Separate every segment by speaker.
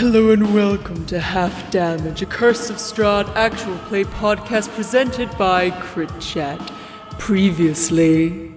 Speaker 1: Hello and welcome to Half Damage, a Curse of Strahd actual play podcast presented by Crit Chat. Previously.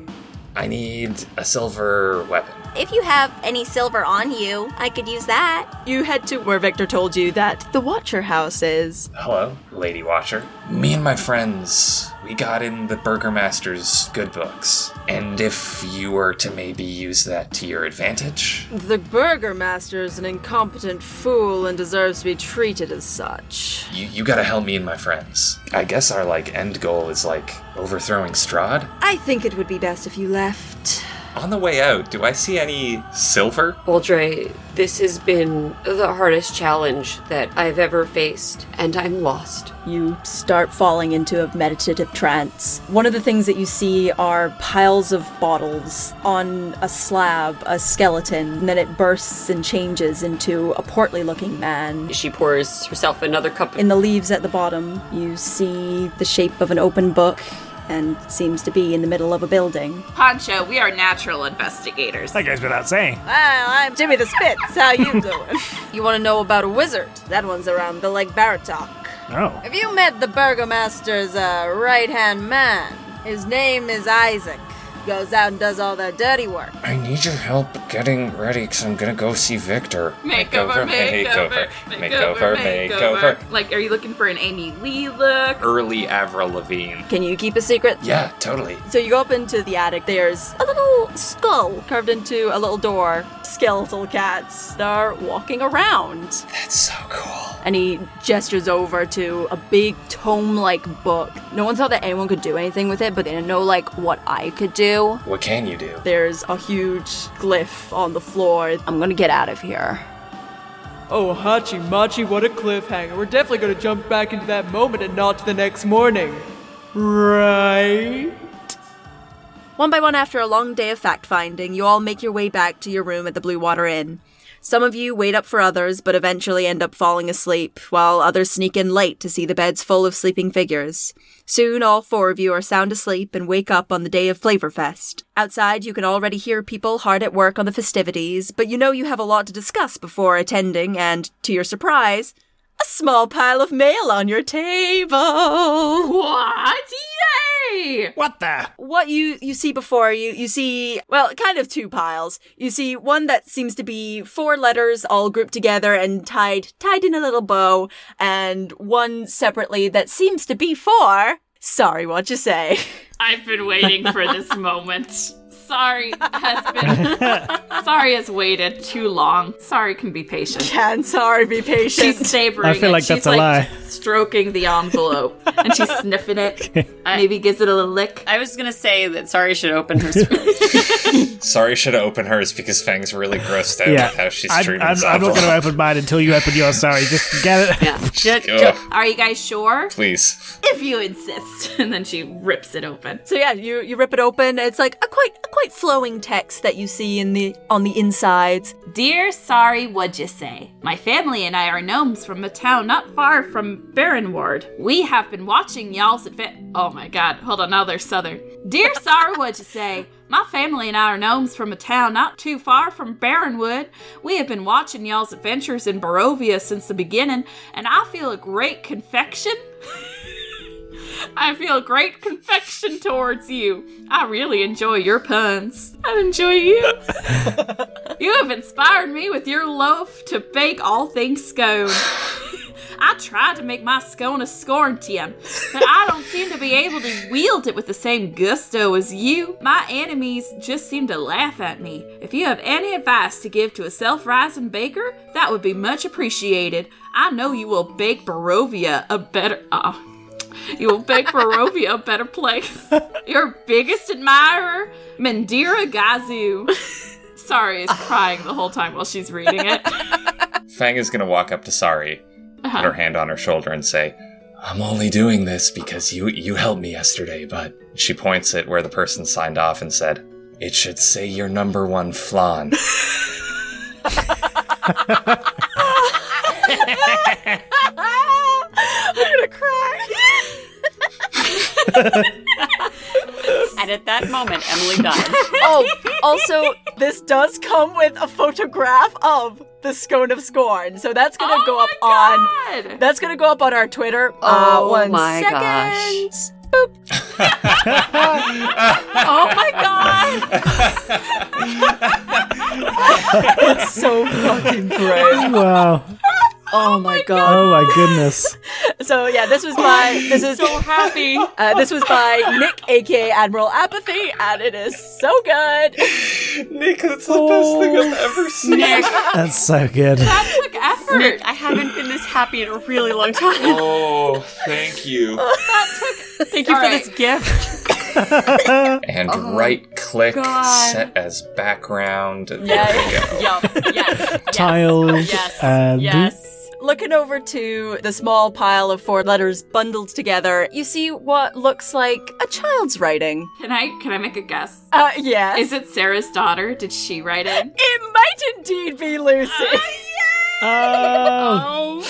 Speaker 2: I need a silver weapon.
Speaker 3: If you have any silver on you, I could use that.
Speaker 4: You head to where Victor told you that the Wachter House is.
Speaker 2: Hello, Lady Wachter. Me and my friends, we got in the Burgomaster's good books. And if you were to maybe use that to your advantage,
Speaker 4: The Burgomaster is an incompetent fool and deserves to be treated as such.
Speaker 2: you, you gotta help me and my friends. I guess our like end goal is like overthrowing Strahd.
Speaker 4: I think it would be best if you left.
Speaker 2: On the way out, do I see any silver?
Speaker 5: Boldre, this has been the hardest challenge that I've ever faced, and I'm lost.
Speaker 6: You start falling into a meditative trance. One of the things that you see are piles of bottles on a slab, a skeleton, and then it bursts and changes into a portly looking man.
Speaker 5: She pours herself another cup.
Speaker 6: In the leaves at the bottom, you see the shape of an open book and seems to be in the middle of a building.
Speaker 7: Poncho, we are natural investigators.
Speaker 8: That goes without saying.
Speaker 4: Well, I'm Jimmy the Spitz. How you doing? you want to know about a wizard? That one's around the Lake Baratok.
Speaker 8: Oh.
Speaker 4: Have you met the Burgomaster's uh, right hand man? His name is Isaac. Goes out and does all the dirty work.
Speaker 2: I need your help getting ready because I'm gonna go see Victor.
Speaker 7: Makeover, makeover, makeover, makeover. Like, are you looking for an Amy Lee look?
Speaker 2: Early Avril Lavigne.
Speaker 4: Can you keep a secret?
Speaker 2: Yeah, totally.
Speaker 4: So you go up into the attic. There's a little skull carved into a little door. Skeletal cats are walking around.
Speaker 2: That's so cool.
Speaker 4: And he gestures over to a big tome like book. No one thought that anyone could do anything with it, but they didn't know like what I could do.
Speaker 2: What can you do?
Speaker 4: There's a huge glyph on the floor. I'm gonna get out of here.
Speaker 1: Oh, Hachi Machi, what a cliffhanger. We're definitely gonna jump back into that moment and not to the next morning. Right?
Speaker 4: One by one, after a long day of fact finding, you all make your way back to your room at the Blue Water Inn. Some of you wait up for others, but eventually end up falling asleep, while others sneak in late to see the beds full of sleeping figures. Soon, all four of you are sound asleep and wake up on the day of Flavorfest. Outside, you can already hear people hard at work on the festivities, but you know you have a lot to discuss before attending, and, to your surprise, a small pile of mail on your table.
Speaker 7: What? Yay!
Speaker 8: What the?
Speaker 4: what you you see before you you see well kind of two piles you see one that seems to be four letters all grouped together and tied tied in a little bow and one separately that seems to be four. sorry what you say
Speaker 7: I've been waiting for this moment. Sorry has been. sorry has waited too long. Sorry can be patient.
Speaker 4: can sorry be patient
Speaker 7: She's savoring
Speaker 8: I feel
Speaker 7: it.
Speaker 8: like
Speaker 7: she's
Speaker 8: that's a
Speaker 7: like
Speaker 8: lie.
Speaker 7: stroking the envelope and she's sniffing it. Maybe gives it a little lick.
Speaker 5: I was gonna say that Sorry should open her.
Speaker 2: Sorry, should open hers because Fang's really grossed out
Speaker 8: Yeah.
Speaker 2: with how she's
Speaker 8: I'm,
Speaker 2: treating
Speaker 8: I'm, I'm not going to open mine until you open yours. Sorry. Just get it.
Speaker 7: Yeah. Ju- ju-
Speaker 2: Ugh.
Speaker 7: are you guys sure?
Speaker 2: Please.
Speaker 7: If you insist. And then she rips it open.
Speaker 4: so yeah you you rip it open it's like a quite a quite flowing text that you see in the on the insides
Speaker 7: Dear sorry, what'd you say? My family and I are gnomes from a town not far from Barrenward. We have been watching y'all's advent. Oh my god, hold on, now they're southern. Dear sorry, what'd you say? My family and I are gnomes from a town not too far from Barrenwood. We have been watching y'all's adventures in Barovia since the beginning, and I feel a great confection. I feel great confection towards you. I really enjoy your puns. I enjoy you. You have inspired me with your loaf to bake all things scone. I tried to make my scone a scorntium, but I don't seem to be able to wield it with the same gusto as you. My enemies just seem to laugh at me. If you have any advice to give to a self-rising baker, that would be much appreciated. I know you will bake Barovia a better. Uh, you will make Barovia a better place. Your biggest admirer, Mandira Gazu. Sorry is crying the whole time while she's reading it.
Speaker 2: Fang is gonna walk up to Sari,
Speaker 7: Uh-huh.
Speaker 2: put her hand on her shoulder, and say, I'm only doing this because you you helped me yesterday, but she points at where the person signed off and said, It should say your number one flan.
Speaker 4: i'm gonna cry
Speaker 5: and at that moment, Emily died.
Speaker 4: oh also this does come with a photograph of the scone of scorn. So that's gonna
Speaker 7: Oh
Speaker 4: go
Speaker 7: my
Speaker 4: up on. That's gonna go up on our Twitter.
Speaker 5: Oh
Speaker 4: uh, one
Speaker 5: my
Speaker 4: second.
Speaker 5: gosh.
Speaker 7: Oh my god!
Speaker 4: It's so fucking great.
Speaker 8: Wow.
Speaker 4: Oh my god.
Speaker 8: Oh my goodness.
Speaker 4: So yeah, this was by this is
Speaker 7: So happy.
Speaker 4: uh, this was by Nick, aka Admiral Apathy, and it is so good.
Speaker 2: Nick, that's the best thing I've ever seen.
Speaker 5: Nick,
Speaker 8: That's so good.
Speaker 7: That took effort.
Speaker 5: Nick, I haven't been this happy in a really long time.
Speaker 2: Oh, thank you. that took.
Speaker 5: Thank you
Speaker 7: All
Speaker 5: for
Speaker 7: right.
Speaker 5: this gift.
Speaker 2: And
Speaker 5: Oh,
Speaker 2: right click,
Speaker 5: God.
Speaker 2: set as background. There
Speaker 4: Yeah.
Speaker 2: we go.
Speaker 5: Yup. Yes.
Speaker 8: Tiled
Speaker 5: Yes.
Speaker 8: and
Speaker 5: Yes.
Speaker 4: Looking over to the small pile of four letters bundled together, you see what looks like a child's writing.
Speaker 7: Can I can I make a guess?
Speaker 4: Uh, yeah.
Speaker 7: Is it Sarah's daughter? Did she write it?
Speaker 4: It might indeed be Lucy.
Speaker 8: Oh.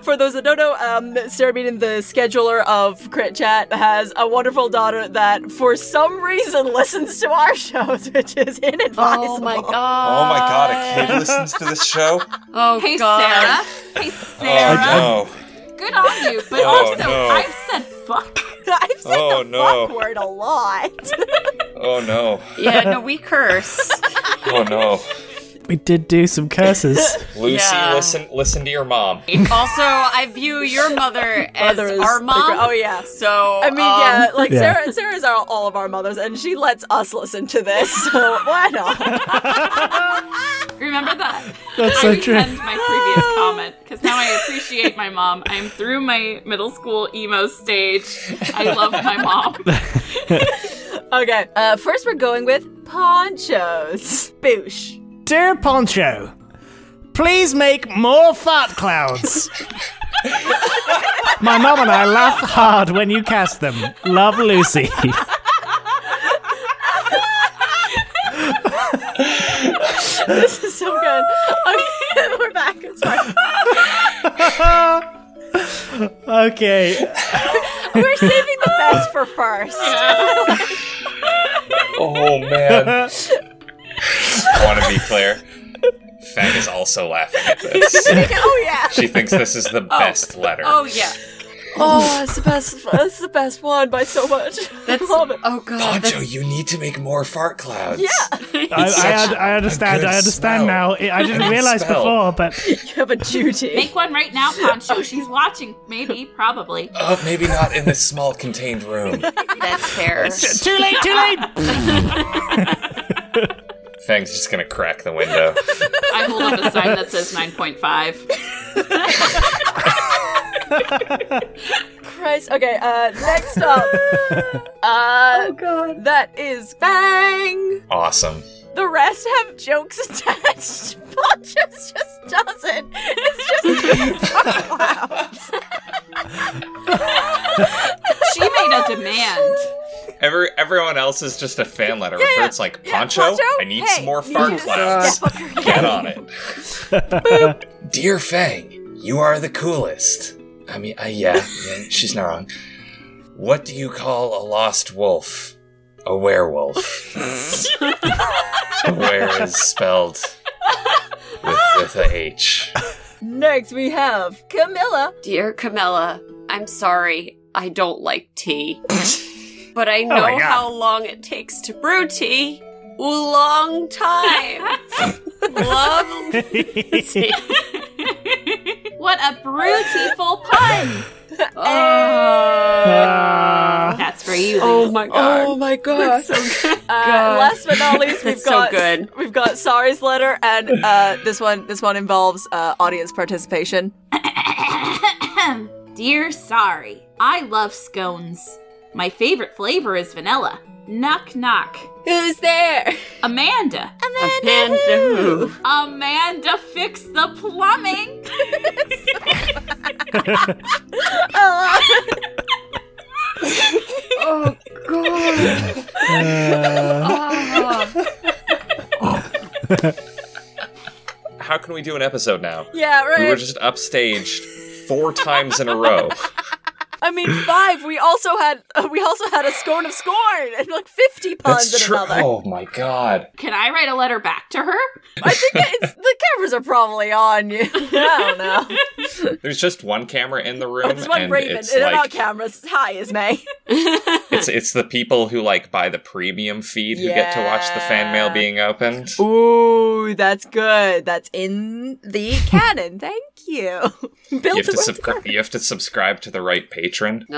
Speaker 4: For those that don't know, um, Sarah Beaton, the scheduler of Crit Chat, has a wonderful daughter that, for some reason, listens to our shows, which is inadvisable.
Speaker 5: Oh my god.
Speaker 2: Oh my god, a kid listens to this show?
Speaker 5: Oh
Speaker 7: Hey
Speaker 5: god.
Speaker 7: Sarah. Hey Sarah.
Speaker 2: Oh
Speaker 7: Good on you. But
Speaker 2: Oh,
Speaker 7: also,
Speaker 2: no.
Speaker 7: I've said fuck.
Speaker 4: I've said
Speaker 2: Oh,
Speaker 4: the
Speaker 2: no.
Speaker 4: fuck word a lot.
Speaker 2: Oh no.
Speaker 5: Yeah, no, we curse.
Speaker 2: Oh no.
Speaker 8: We did do some curses.
Speaker 2: Lucy,
Speaker 5: Yeah.
Speaker 2: listen listen to your mom.
Speaker 5: also, I view your mother as
Speaker 4: Mother
Speaker 5: our mom.
Speaker 4: gra- oh, yeah.
Speaker 5: So
Speaker 4: I mean,
Speaker 5: um,
Speaker 4: yeah, like
Speaker 8: Yeah.
Speaker 4: Sarah, Sarah's our, all of our mothers, and she lets us listen to this, so why not?
Speaker 7: Remember that?
Speaker 8: That's
Speaker 7: I
Speaker 8: so true.
Speaker 7: rescind my previous comment because now I appreciate my mom. I'm through my middle school emo stage. I love my mom.
Speaker 4: okay, uh, first we're going with ponchos. Boosh.
Speaker 8: Dear Poncho, please make more fart clouds. My mom and I laugh hard when you cast them. Love Lucy.
Speaker 4: This is so good. Okay, we're back. It's fine.
Speaker 8: okay.
Speaker 4: We're saving the best for first.
Speaker 2: Oh man. I want to be clear. Fang is also laughing at this.
Speaker 4: Oh, oh yeah.
Speaker 2: She thinks this is the oh. best letter.
Speaker 5: Oh yeah.
Speaker 4: Oh, it's the best. It's the best one by so much.
Speaker 5: That's
Speaker 4: I love it.
Speaker 5: oh god.
Speaker 2: Poncho,
Speaker 5: that's-
Speaker 2: you need to make more fart clouds.
Speaker 4: Yeah,
Speaker 8: I, I, I understand. I understand
Speaker 2: spell.
Speaker 8: now. I I didn't realize
Speaker 2: spell.
Speaker 8: before, but
Speaker 4: you have a duty.
Speaker 7: Make one right now, Poncho. She's watching. Maybe, probably.
Speaker 2: Oh, maybe not in this small contained room.
Speaker 5: That's fair.
Speaker 8: too late. Too late.
Speaker 2: Fang's just gonna crack the window.
Speaker 7: I hold up a sign that says 9.5.
Speaker 4: Christ. Okay. Uh, next up. Uh, oh god. That is Bang.
Speaker 2: Awesome.
Speaker 4: The rest have jokes attached. Ponchos just just doesn't. It's just clouds.
Speaker 7: She made a demand.
Speaker 2: Every everyone else is just a fan letter
Speaker 4: Yeah, yeah.
Speaker 2: it's like,
Speaker 4: Yeah,
Speaker 2: Poncho,
Speaker 4: Poncho,
Speaker 2: I need
Speaker 4: hey,
Speaker 2: some more
Speaker 4: you
Speaker 2: fart clouds.
Speaker 4: step up your game.
Speaker 2: Get on it. Dear Fang, you are the coolest. I mean, uh, yeah, yeah, she's not wrong. What do you call a lost wolf? A werewolf. Where is spelled with, with a H.
Speaker 4: Next we have Camilla.
Speaker 5: Dear Camilla, I'm sorry. I don't like tea. but I know
Speaker 8: my God.
Speaker 5: how long it takes to brew tea. Long time. Love tea.
Speaker 7: What a beautiful pun!
Speaker 8: Ah.
Speaker 7: That's.
Speaker 5: Oh my god.
Speaker 4: Oh my god.
Speaker 5: so good.
Speaker 4: Uh,
Speaker 5: God.
Speaker 4: last but not least, we've
Speaker 5: That's so
Speaker 4: got
Speaker 5: good.
Speaker 4: we've got Sari's letter, and uh, this one this one involves uh, audience participation.
Speaker 7: Dear Sorry, I love scones. My favorite flavor is vanilla. Knock knock.
Speaker 4: Who's there?
Speaker 7: Amanda.
Speaker 5: Amanda who?
Speaker 7: Amanda, fix the plumbing.
Speaker 5: Oh god.
Speaker 8: Uh,
Speaker 2: How can we do an episode now?
Speaker 4: yeah, right.
Speaker 2: We were just upstaged four times in a row.
Speaker 4: I I mean, five. We also had uh, we also had a scorn of scorn and like fifty puns
Speaker 2: That's
Speaker 4: in
Speaker 2: true.
Speaker 4: another.
Speaker 2: Oh my god.
Speaker 7: Can I write a letter back to her?
Speaker 4: I think it's, the cameras are probably on you. I don't know.
Speaker 2: There's just one camera in the room,
Speaker 4: There's one
Speaker 2: and
Speaker 4: Raven.
Speaker 2: it's
Speaker 4: They're not
Speaker 2: like
Speaker 4: cameras. Hi, Ismay.
Speaker 2: it's it's the people who like buy the premium feed who get to watch the fan mail being opened.
Speaker 4: Ooh, that's good. That's in the canon. Thank you.
Speaker 2: You have to
Speaker 4: with-
Speaker 2: subscribe. You have to subscribe to the right patron.
Speaker 5: No.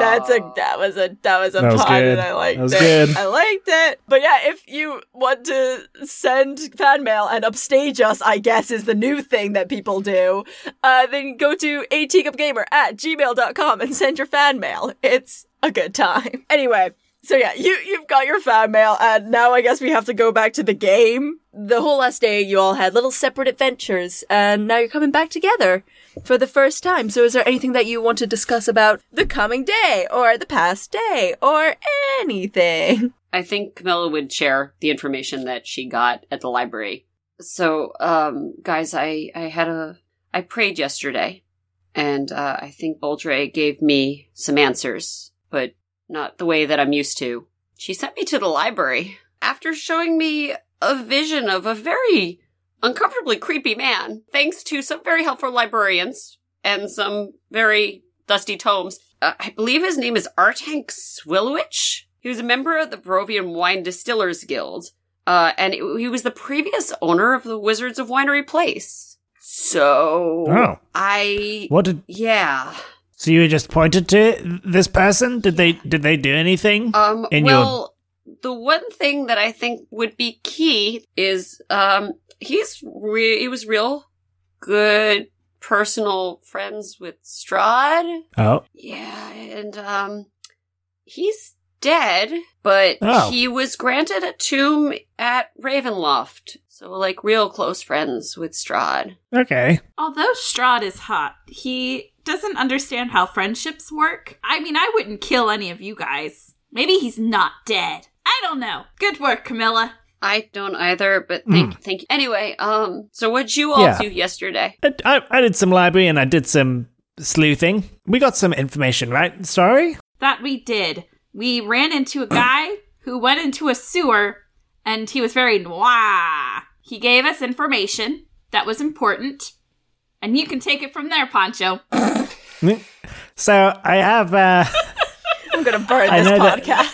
Speaker 4: That's a that was a that was a
Speaker 8: That was
Speaker 4: pun
Speaker 8: good.
Speaker 4: and I liked
Speaker 8: That was
Speaker 4: it.
Speaker 8: good.
Speaker 4: I liked it. But yeah, if you want to send fan mail and upstage us, I guess is the new thing that people do, uh, then go to ateacupgamer at gmail.com and send your fan mail. It's a good time. Anyway. So yeah, you you've got your fan mail, and now I guess we have to go back to the game. The whole last day, you all had little separate adventures, and now you're coming back together for the first time. So, is there anything that you want to discuss about the coming day, or the past day, or anything?
Speaker 5: I think Camilla would share the information that she got at the library. So, um, guys, I, I had a, I prayed yesterday, and, uh, I think Boldre gave me some answers, but not the way that I'm used to. She sent me to the library after showing me a vision of a very uncomfortably creepy man, thanks to some very helpful librarians and some very dusty tomes. Uh, I believe his name is Artank Swilwich. He was a member of the Barovian Wine Distillers Guild, uh, and it- he was the previous owner of the Wizards of Winery Place. So,
Speaker 8: Oh.
Speaker 5: I,
Speaker 8: What did
Speaker 5: yeah.
Speaker 8: so you just pointed to this person? Did they did they do anything?
Speaker 5: Um,
Speaker 8: In your-
Speaker 5: well, the one thing that I think would be key is, um, he's re- he was real good personal friends with Strahd.
Speaker 8: oh,
Speaker 5: Yeah, and, um, he's dead, but
Speaker 8: Oh.
Speaker 5: he was granted a tomb at Ravenloft. So, like, real close friends with Strahd.
Speaker 8: okay.
Speaker 7: Although Strahd is hot, he doesn't understand how friendships work. I mean, I wouldn't kill any of you guys. Maybe he's not dead. I don't know. Good work, Camilla.
Speaker 5: I don't either, but thank, thank you. Anyway, um, so what'd you all
Speaker 8: Yeah.
Speaker 5: do yesterday?
Speaker 8: I, I, I did some library and I did some sleuthing. We got some information, right? Sorry.
Speaker 7: That we did. We ran into a guy who went into a sewer and he was very noir. He gave us information that was important. And you can take it from there, Poncho.
Speaker 8: So I have. uh
Speaker 4: I'm gonna burn this
Speaker 8: know that-
Speaker 4: podcast.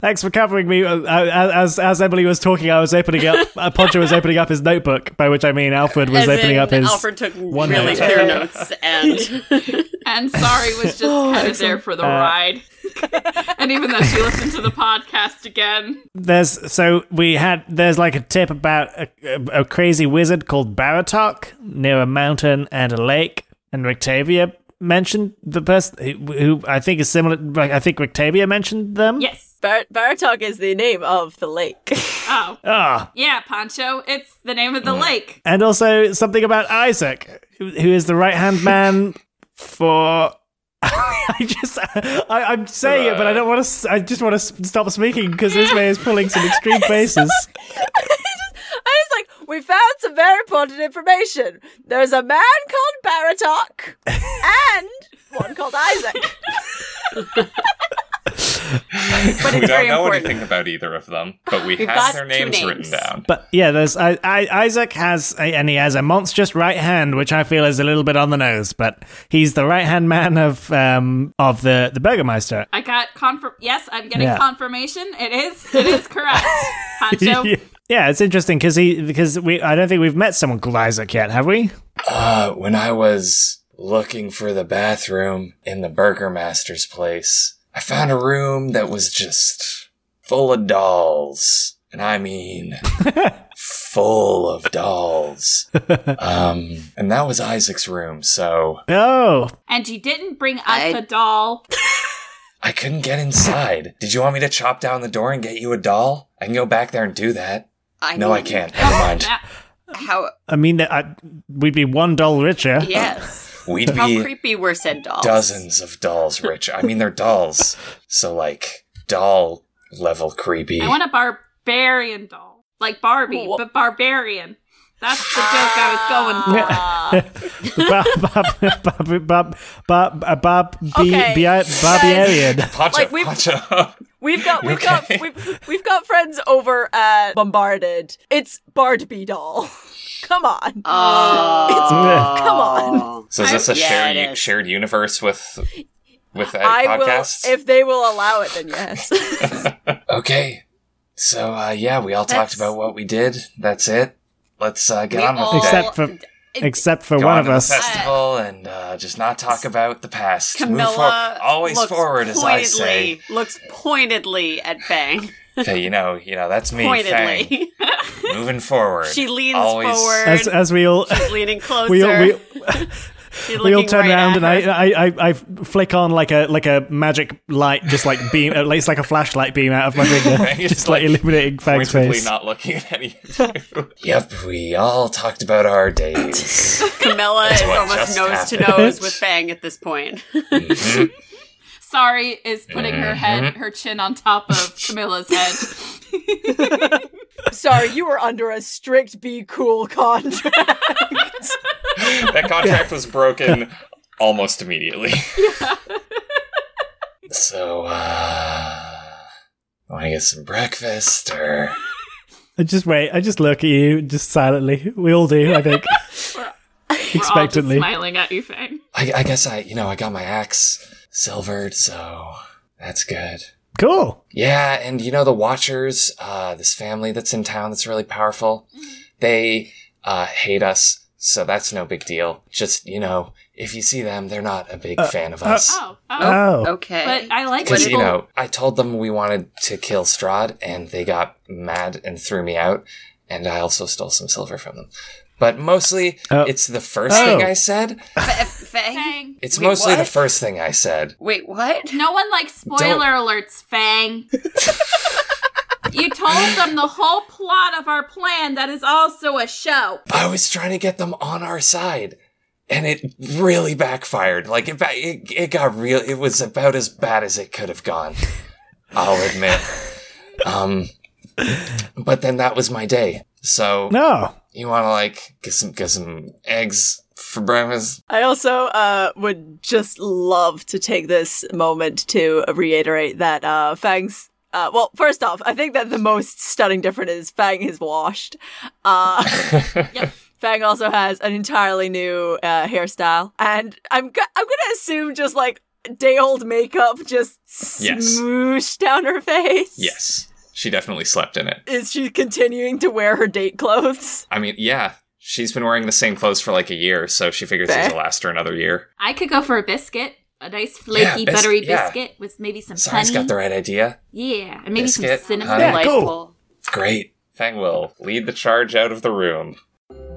Speaker 8: Thanks for covering me. Uh, As as Emily was talking, I was opening up. Uh, Poncho was opening up his notebook, by which I mean Alfred was
Speaker 5: As
Speaker 8: opening
Speaker 5: in,
Speaker 8: up his.
Speaker 5: Alfred took
Speaker 8: one
Speaker 5: really
Speaker 8: note.
Speaker 5: clear notes, and
Speaker 7: And sorry was just kind of there for the ride. and even though she listened to the podcast again,
Speaker 8: There's so we had there's like a tip about a, a, a crazy wizard called Baratok near a mountain and a lake, and Rictavia mentioned the person who, who I think is similar. Like, I think Rictavia mentioned them.
Speaker 7: yes.
Speaker 4: Bar- Baratok is the name of the lake.
Speaker 7: Oh,
Speaker 8: Ah,
Speaker 7: yeah, Poncho. It's the name of the lake.
Speaker 8: and also something about Isaac, who, who is the right hand man for. I just, I, I'm saying it, but I don't want to. I just want to stop speaking because Ismay is pulling some extreme faces.
Speaker 4: I was like, we found some very important information. There's a man called Baratok and one called Isaac.
Speaker 5: but
Speaker 2: we
Speaker 5: it's very
Speaker 2: don't know
Speaker 5: important.
Speaker 2: anything about either of them, but we
Speaker 5: We've
Speaker 2: have
Speaker 5: got
Speaker 2: their names,
Speaker 5: names.
Speaker 2: written down.
Speaker 8: But yeah, there's I, I, Isaac has a, and he has a monstrous right hand, which I feel is a little bit on the nose. But he's the right hand man of um of the the Burgermeister.
Speaker 7: I got confirm. Yes, I'm getting
Speaker 8: Yeah.
Speaker 7: confirmation. It is. It is correct, Poncho.
Speaker 8: yeah, it's interesting because he because we I don't think we've met someone called Isaac yet, have we?
Speaker 2: Uh, when I was looking for the bathroom in the Burgomaster's place, I found a room that was just full of dolls. And I mean, full of dolls. Um, and that was Isaac's room, so
Speaker 8: Oh,
Speaker 7: And you didn't bring us
Speaker 5: I-
Speaker 7: a doll.
Speaker 2: I couldn't get inside. Did you want me to chop down the door and get you a doll? I can go back there and do that.
Speaker 5: I
Speaker 2: No, I can't. Never mind.
Speaker 5: How?
Speaker 8: I mean, I, we'd be one doll richer.
Speaker 5: Yes.
Speaker 2: We'd
Speaker 5: How
Speaker 2: be
Speaker 5: creepy were said dolls?
Speaker 2: dozens of dolls rich. I mean, they're dolls. So, like, doll level creepy.
Speaker 7: I want a barbarian doll, like Barbie,
Speaker 4: Wha-
Speaker 7: but barbarian. That's the joke I was going for.
Speaker 8: Bob, Bob, Bob, Bob, Bob, Bob,
Speaker 4: Okay,
Speaker 8: B, B, Barbarian.
Speaker 2: Poncho,
Speaker 4: Like, we've-
Speaker 2: Poncho.
Speaker 4: We've got we've
Speaker 2: okay?
Speaker 4: got we've, we've got friends over at Bombarded. It's Bardby doll. Come on.
Speaker 5: Oh,
Speaker 4: Come on.
Speaker 2: So is this a
Speaker 5: Yeah,
Speaker 2: shared
Speaker 5: it is.
Speaker 2: shared universe with with that
Speaker 4: I
Speaker 2: podcast?
Speaker 4: will if they will allow it then yes.
Speaker 2: okay. So uh, yeah, we all talked about what we did. That's it. Let's uh, get
Speaker 5: We
Speaker 2: on with
Speaker 5: all-
Speaker 2: it.
Speaker 8: Except for, except for
Speaker 2: Go
Speaker 8: one
Speaker 2: on
Speaker 8: of
Speaker 2: to the
Speaker 8: us.
Speaker 2: festival and uh, just not talk about the past. Move
Speaker 5: Camilla
Speaker 2: forward. Always
Speaker 5: looks
Speaker 2: forward, as I say.
Speaker 5: Looks pointedly at Fang.
Speaker 2: Okay, you know, you know, that's me. Fang.
Speaker 5: Pointedly.
Speaker 2: Moving forward.
Speaker 5: she leans
Speaker 2: Always-
Speaker 5: forward.
Speaker 8: As, as we all,
Speaker 5: She's leaning closer.
Speaker 8: we all, we,
Speaker 5: She's
Speaker 8: we all turn
Speaker 5: right
Speaker 8: around and. I, I, I, I flick on like a like a magic light, just like beam, uh, it's like a flashlight beam out of my finger,
Speaker 2: Fang
Speaker 8: just like
Speaker 2: like
Speaker 8: illuminating Fang's face.
Speaker 2: not looking at any of yep, we all talked about our days.
Speaker 5: Camilla is almost nose to nose with Fang at this point.
Speaker 7: Sorry is putting her head,
Speaker 2: Mm-hmm.
Speaker 7: her chin on top of Camilla's head.
Speaker 4: Sorry, you were under a strict be cool contract.
Speaker 2: that contract was broken almost immediately. Yeah. so, uh, want to get some breakfast or?
Speaker 8: I just wait. I just look at you, just silently. We all do, I think.
Speaker 7: We're all just
Speaker 8: Expectantly.
Speaker 7: smiling at you, Fang.
Speaker 2: I, I guess I, you know, I got my axe silvered, so that's good.
Speaker 8: Cool.
Speaker 2: Yeah, and you know the Wachters, uh, this family that's in town that's really powerful. They uh, hate us, so that's no big deal. Just you know, if you see them, they're not a big fan of us.
Speaker 7: Oh, oh.
Speaker 8: Oh.
Speaker 5: Okay.
Speaker 7: But I like
Speaker 2: Because,
Speaker 7: when
Speaker 2: you know, I told them we wanted to kill Strahd, and they got mad and threw me out, and I also stole some silver from them. But mostly,
Speaker 8: Oh.
Speaker 2: it's the first
Speaker 8: Oh.
Speaker 2: thing I said.
Speaker 5: Fang?
Speaker 7: Fang.
Speaker 2: It's
Speaker 5: Wait,
Speaker 2: mostly the first thing I said.
Speaker 5: Wait, what?
Speaker 7: No one likes spoiler alerts, Fang. you told them the whole plot of our plan that is also a show.
Speaker 2: I was trying to get them on our side, and it really backfired. Like it, ba- it, it got real. It was about as bad as it could have gone. I'll admit. Um, but then that was my day. So
Speaker 8: No.
Speaker 2: You want to like get some get some eggs for breakfast?
Speaker 4: I also uh, would just love to take this moment to reiterate that uh, Fang's. Uh, well, first off, I think that the most stunning difference is Fang is washed. Uh, Fang also has an entirely new uh, hairstyle, and I'm go- I'm gonna assume just like day old makeup just
Speaker 2: Yes.
Speaker 4: smooshed down her face.
Speaker 2: Yes, she definitely slept in it.
Speaker 4: Is she continuing to wear her date clothes?
Speaker 2: I mean, yeah, she's been wearing the same clothes for like a year, so she figures
Speaker 4: Fair.
Speaker 2: it'll last her another year.
Speaker 7: I could go for a biscuit. A nice flaky,
Speaker 2: bis-
Speaker 7: buttery
Speaker 2: yeah.
Speaker 7: biscuit with maybe some
Speaker 2: Sorry's
Speaker 7: honey.
Speaker 2: got the right idea.
Speaker 7: yeah, and maybe
Speaker 2: Biscuit,
Speaker 7: some cinnamon.
Speaker 2: honey.
Speaker 8: Yeah, cool.
Speaker 2: Great. Fang will lead the charge out of the room.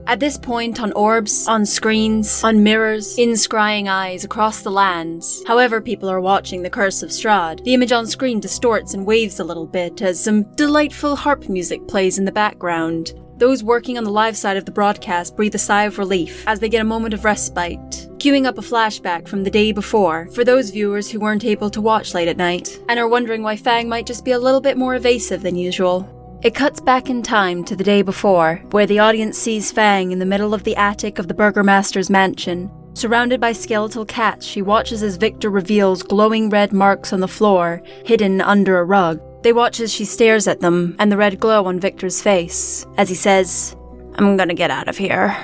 Speaker 4: At this point, on orbs, on screens, on mirrors, in scrying eyes across the lands, however people are watching The Curse of Strahd, the image on screen distorts and waves a little bit as some delightful harp music plays in the background. Those working on the live side of the broadcast breathe a sigh of relief as they get a moment of respite, queuing up a flashback from the day before for those viewers who weren't able to watch late at night and are wondering why Fang might just be a little bit more evasive than usual. It cuts back in time to the day before, where the audience sees Fang in the middle of the attic of the Burgomaster's mansion. Surrounded by skeletal cats, she watches as Victor reveals glowing red marks on the floor, hidden under a rug. They watch as she stares at them, and the red glow on Victor's face, as he says, I'm gonna get out of here.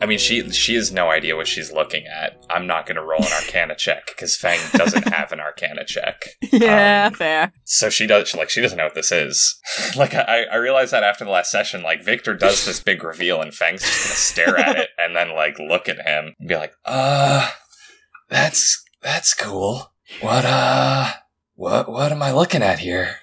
Speaker 2: I mean, she she has no idea what she's looking at. I'm not going to roll an Arcana check because Fang doesn't have an Arcana check. Um,
Speaker 4: fair.
Speaker 2: so she does like she doesn't know what this is. like I I realized that after the last session, like Victor does this big reveal and Fang's just going to stare at it and then like look at him and be like, uh, that's that's cool. What uh, what what am I looking at here?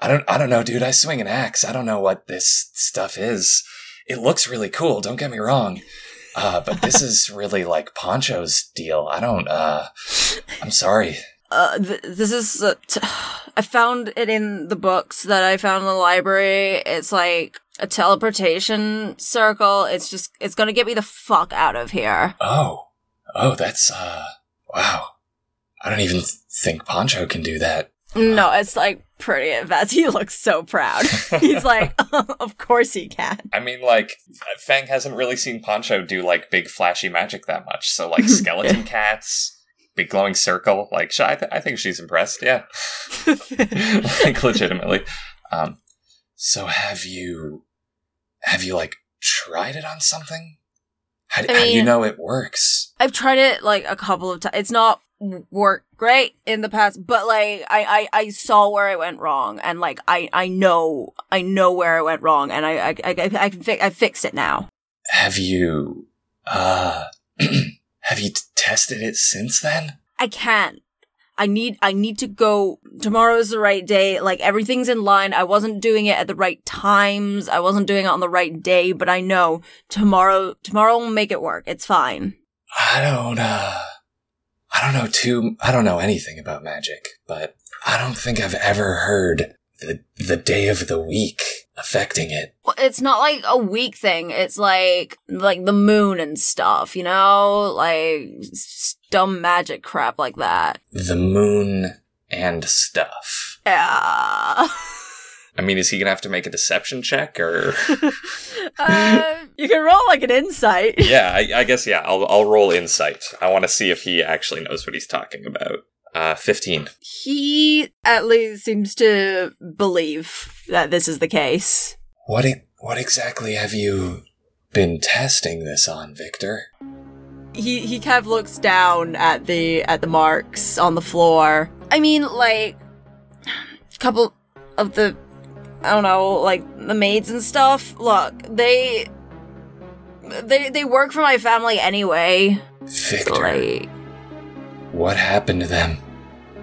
Speaker 2: I don't I don't know, dude. I swing an axe. I don't know what this stuff is. It looks really cool. Don't get me wrong. Uh, but this is really like Poncho's deal. I don't. Uh, I'm sorry.
Speaker 4: Uh, th- this is. Uh, t- I found it in the books that I found in the library. It's like a teleportation circle. It's just. It's gonna get me the fuck out of here.
Speaker 2: Oh, oh, that's uh, wow. I don't even th- think Poncho can do that.
Speaker 4: No, it's like pretty advanced. He looks so proud. He's like, of course he can.
Speaker 2: I mean, like, Fang hasn't really seen Poncho do, like, big flashy magic that much. So, like, skeleton cats, big glowing circle. Like, I, th- I think she's impressed, yeah. like, legitimately. Um, so have you, have you, like, tried it on something? How, d-
Speaker 4: I
Speaker 2: how do you know it works?
Speaker 4: I've tried it like a couple of times. It's not worked great in the past, but like I, I, I saw where I went wrong, and like I, I know, I know where I went wrong, and I, I, I, I, can fi- I fixed it now.
Speaker 2: Have you, uh, have you t- tested it since then?
Speaker 4: I can't. I need I need to go tomorrow is the right day. Like everything's in line. I wasn't doing it at the right times. I wasn't doing it on the right day, but I know tomorrow tomorrow will make it work. It's fine.
Speaker 2: I don't, uh, I don't know too, I don't know anything about magic, but I don't think I've ever heard the, the day of the week affecting it.
Speaker 4: Well, It's not like a week thing. It's like like the moon and stuff, you know? Like dumb magic crap like that.
Speaker 2: The moon and stuff.
Speaker 4: Yeah.
Speaker 2: I mean, is he gonna have to make a deception check or?
Speaker 4: uh, you can roll like an insight.
Speaker 2: yeah, I, I guess, yeah, I'll, I'll roll insight. I want to see if he actually knows what he's talking about. Uh, 15.
Speaker 4: He at least seems to believe that this is the case.
Speaker 2: What, e- what exactly have you been testing this on, Victor?
Speaker 4: he he kind of looks down at the at the marks on the floor. I mean, like a couple of the I don't know, like the maids and stuff. Look, they they they work for my family anyway.
Speaker 2: Victor,
Speaker 4: Like
Speaker 2: what happened to them?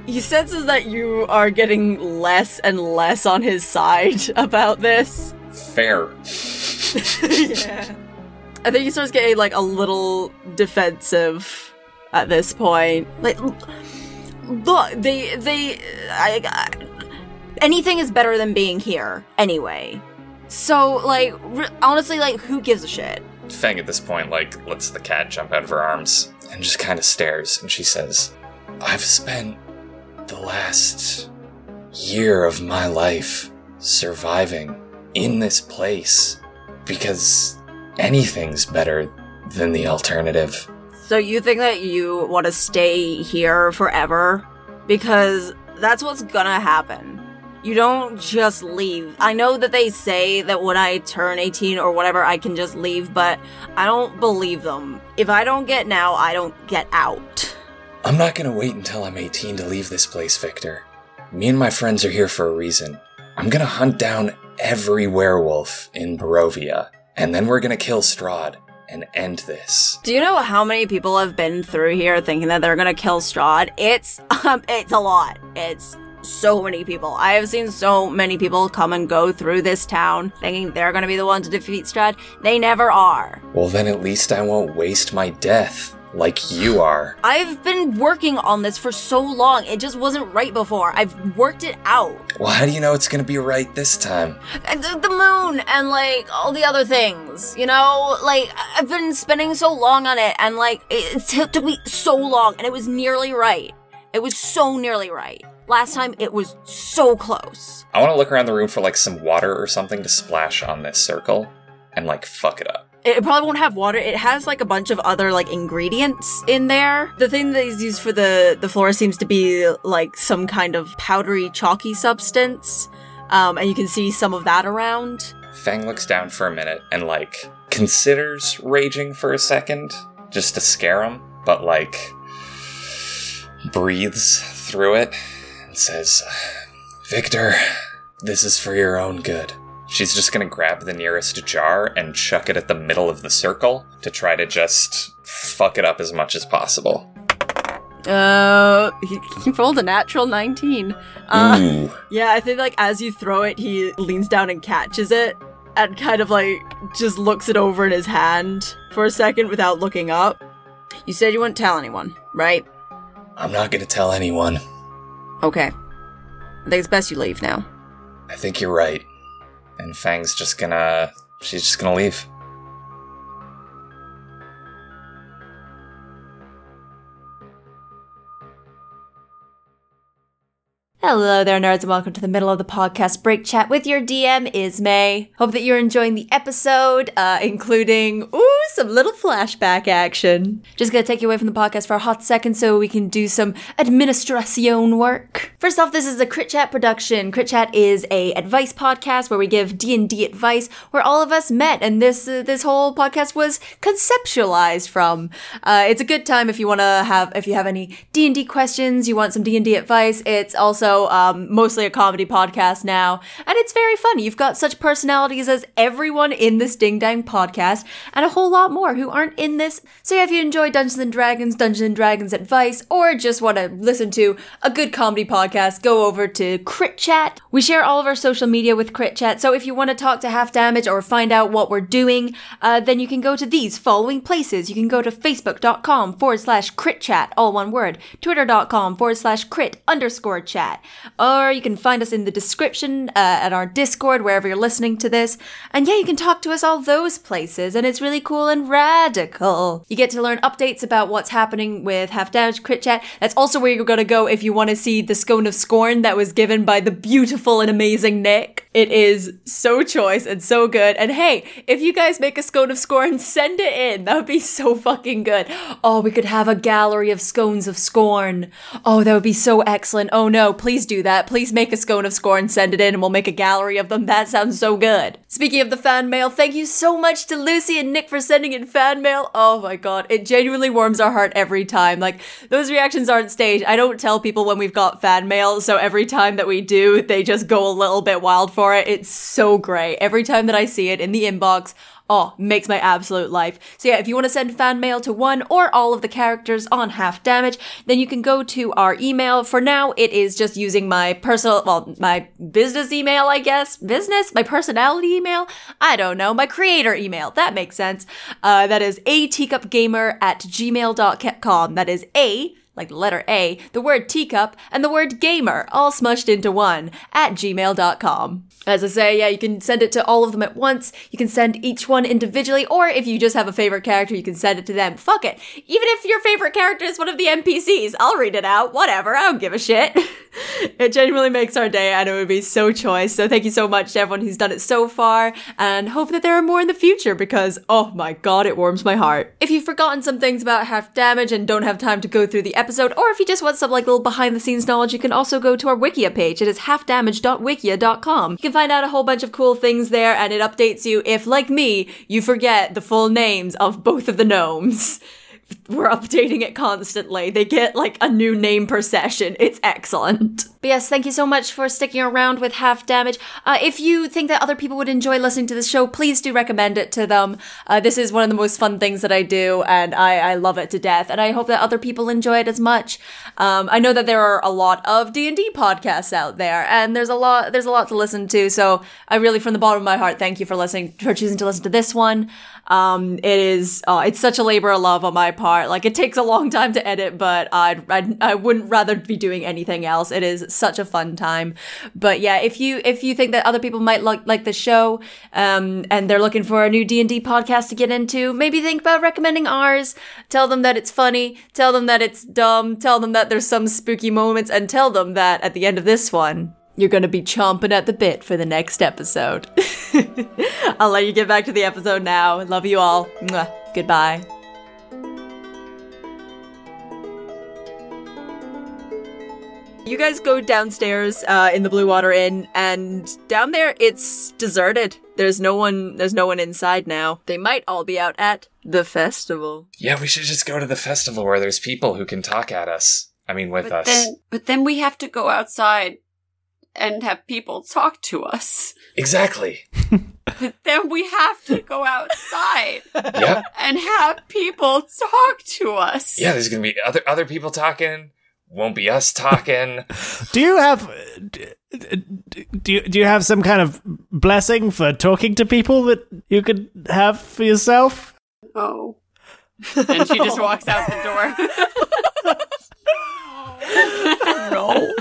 Speaker 4: he senses that you are getting less and less on his side about this.
Speaker 2: Fair.
Speaker 4: yeah. I think he starts getting like a little defensive at this point. Like, look, they they I, I anything is better than being here anyway. So like, r- honestly, like, who gives a shit?
Speaker 2: Fang at this point, like, lets the cat jump out of her arms and just kind of stares, and she says, I've spent the last year of my life surviving in this place because anything's better than the alternative.
Speaker 4: So you think that you want to stay here forever? Because that's what's gonna happen. You don't just leave. I know that they say that when I turn 18 or whatever, I can just leave, but I don't believe them. If I don't get now, I don't get out.
Speaker 2: I'm not gonna wait until I'm 18 to leave this place, Victor. Me and my friends are here for a reason. I'm gonna hunt down every werewolf in Barovia, and then we're gonna kill Strahd and end this.
Speaker 4: Do you know how many people have been through here thinking that they're gonna kill Strahd? It's um, it's a lot. It's so many people. I have seen so many people come and go through this town thinking they're gonna be the one to defeat Strahd. They never are.
Speaker 2: Well, then at least I won't waste my death like you are.
Speaker 4: I've been working on this for so long. It just wasn't right before. I've worked it out.
Speaker 2: Well, how do you know it's gonna be right this time?
Speaker 4: And the, the moon and like all the other things, you know? Like I've been spending so long on it and like it took me so long and it was nearly right. It was so nearly right. Last time it was so close.
Speaker 2: I wanna look around the room for like some water or something to splash on this circle and like fuck it up.
Speaker 4: It probably won't have water. It has like a bunch of other like ingredients in there. The thing that is used for the the floor seems to be like some kind of powdery chalky substance. Um, and you can see some of that around.
Speaker 2: Fang looks down for a minute and like considers raging for a second just to scare him, but like breathes through it and says, Victor, this is for your own good. She's just gonna grab the nearest jar and chuck it at the middle of the circle to try to just fuck it up as much as possible.
Speaker 4: Uh, he, he rolled a natural 19. Uh, yeah, I think like as you throw it, he leans down and catches it and kind of like just looks it over in his hand for a second without looking up. You said you wouldn't tell anyone, right?
Speaker 2: I'm not gonna tell anyone.
Speaker 4: Okay. I think it's best you leave now.
Speaker 2: I think you're right. And Fang's just gonna. She's just gonna leave.
Speaker 4: Hello there, nerds, and welcome to the middle of the podcast break chat with your DM, Ismay. Hope that you're enjoying the episode, uh, including, ooh, some little flashback action. Just gonna take you away from the podcast for a hot second so we can do some administration work. First off, this is a Crit Chat production. Crit Chat is a advice podcast where we give D&D advice where all of us met, and this uh, this whole podcast was conceptualized from. Uh, it's a good time if you want to have, if you have any D&D questions, you want some D&D advice. It's also um, mostly a comedy podcast now, and it's very funny. You've got such personalities as everyone in this Ding Dang podcast, and a whole lot more who aren't in this. So yeah, if you enjoy Dungeons and Dragons, Dungeons and Dragons advice, or just want to listen to a good comedy podcast, go over to Crit Chat. We share all of our social media with Crit Chat, so if you want to talk to Half Damage or find out what we're doing, uh, then you can go to these following places. You can go to facebook.com forward slash crit chat, all one word, twitter.com forward slash crit underscore chat, or you can find us in the description uh, at our Discord, wherever you're listening to this. And yeah, you can talk to us all those places, and it's really cool and radical. You get to learn updates about what's happening with Half Damage Crit Chat. That's also where you're gonna go if you want to see the Scone of Scorn that was given by the beautiful and amazing Nick. It is so choice and so good. And hey, if you guys make a Scone of Scorn, send it in. That would be so fucking good. Oh, we could have a gallery of scones of scorn. Oh, that would be so excellent. Oh no, please do that. Please make a scone of scorn, send it in, and we'll make a gallery of them. That sounds so good. Speaking of the fan mail, thank you so much to Lucy and Nick for sending in fan mail. Oh my god, it genuinely warms our heart every time. Like, those reactions aren't staged. I don't tell people when we've got fan mail, so every time that we do, they just go a little bit wild for it. It's so great. Every time that I see it in the inbox, Oh, makes my absolute life. So yeah, if you want to send fan mail to one or all of the characters on Half Damage, then you can go to our email. For now, it is just using my personal, well, my business email, I guess. Business? My personality email? I don't know. My creator email. That makes sense. Uh, that is a teacupgamer at gmail.com. That is a like the letter A, the word teacup, and the word gamer, all smushed into one, at gmail.com. As I say, yeah, you can send it to all of them at once. You can send each one individually, or if you just have a favorite character, you can send it to them. Fuck it. Even if your favorite character is one of the NPCs, I'll read it out. Whatever. I don't give a shit. it genuinely makes our day, and it would be so choice. So thank you so much to everyone who's done it so far, and hope that there are more in the future because, oh my god, it warms my heart. If you've forgotten some things about half damage and don't have time to go through the episode, or if you just want some like little behind the scenes knowledge, you can also go to our Wikia page. It is halfdamage.wikia.com. You can find out a whole bunch of cool things there, and it updates you if, like me, you forget the full names of both of the gnomes. We're updating it constantly. They get like a new name per session. It's excellent. But yes, thank you so much for sticking around with Half Damage. Uh, if you think that other people would enjoy listening to this show, please do recommend it to them. Uh, this is one of the most fun things that I do, and I, I love it to death. And I hope that other people enjoy it as much. Um, I know that there are a lot of D and D podcasts out there, and there's a lot there's a lot to listen to. So I really, from the bottom of my heart, thank you for listening for choosing to listen to this one. Um, it is uh, it's such a labor of love on my part. Like it takes a long time to edit, but I'd, I'd I wouldn't rather be doing anything else. It is such a fun time. But yeah, if you if you think that other people might like like the show, um, and they're looking for a new D and D podcast to get into, maybe think about recommending ours. Tell them that it's funny. Tell them that it's dumb. Tell them that there's some spooky moments, and tell them that at the end of this one, you're going to be chomping at the bit for the next episode. I'll let you get back to the episode now. Love you all. Mwah. Goodbye. You guys go downstairs uh, in the Blue Water Inn, and down there it's deserted. There's no one. There's no one inside now. They might all be out at the festival.
Speaker 2: Yeah, we should just go to the festival where there's people who can talk at us. I mean, with
Speaker 5: But
Speaker 2: us.
Speaker 5: then, but then we have to go outside and have people talk to us.
Speaker 2: Exactly.
Speaker 5: But then we have to go outside
Speaker 2: Yep.
Speaker 5: and have people talk to us.
Speaker 2: Yeah, there's gonna be other other people talking. Won't be us talking.
Speaker 8: Do you have d- d- do you, do you have some kind of blessing for talking to people that you could have for yourself?
Speaker 5: Oh. And she just walks out the door.
Speaker 4: No.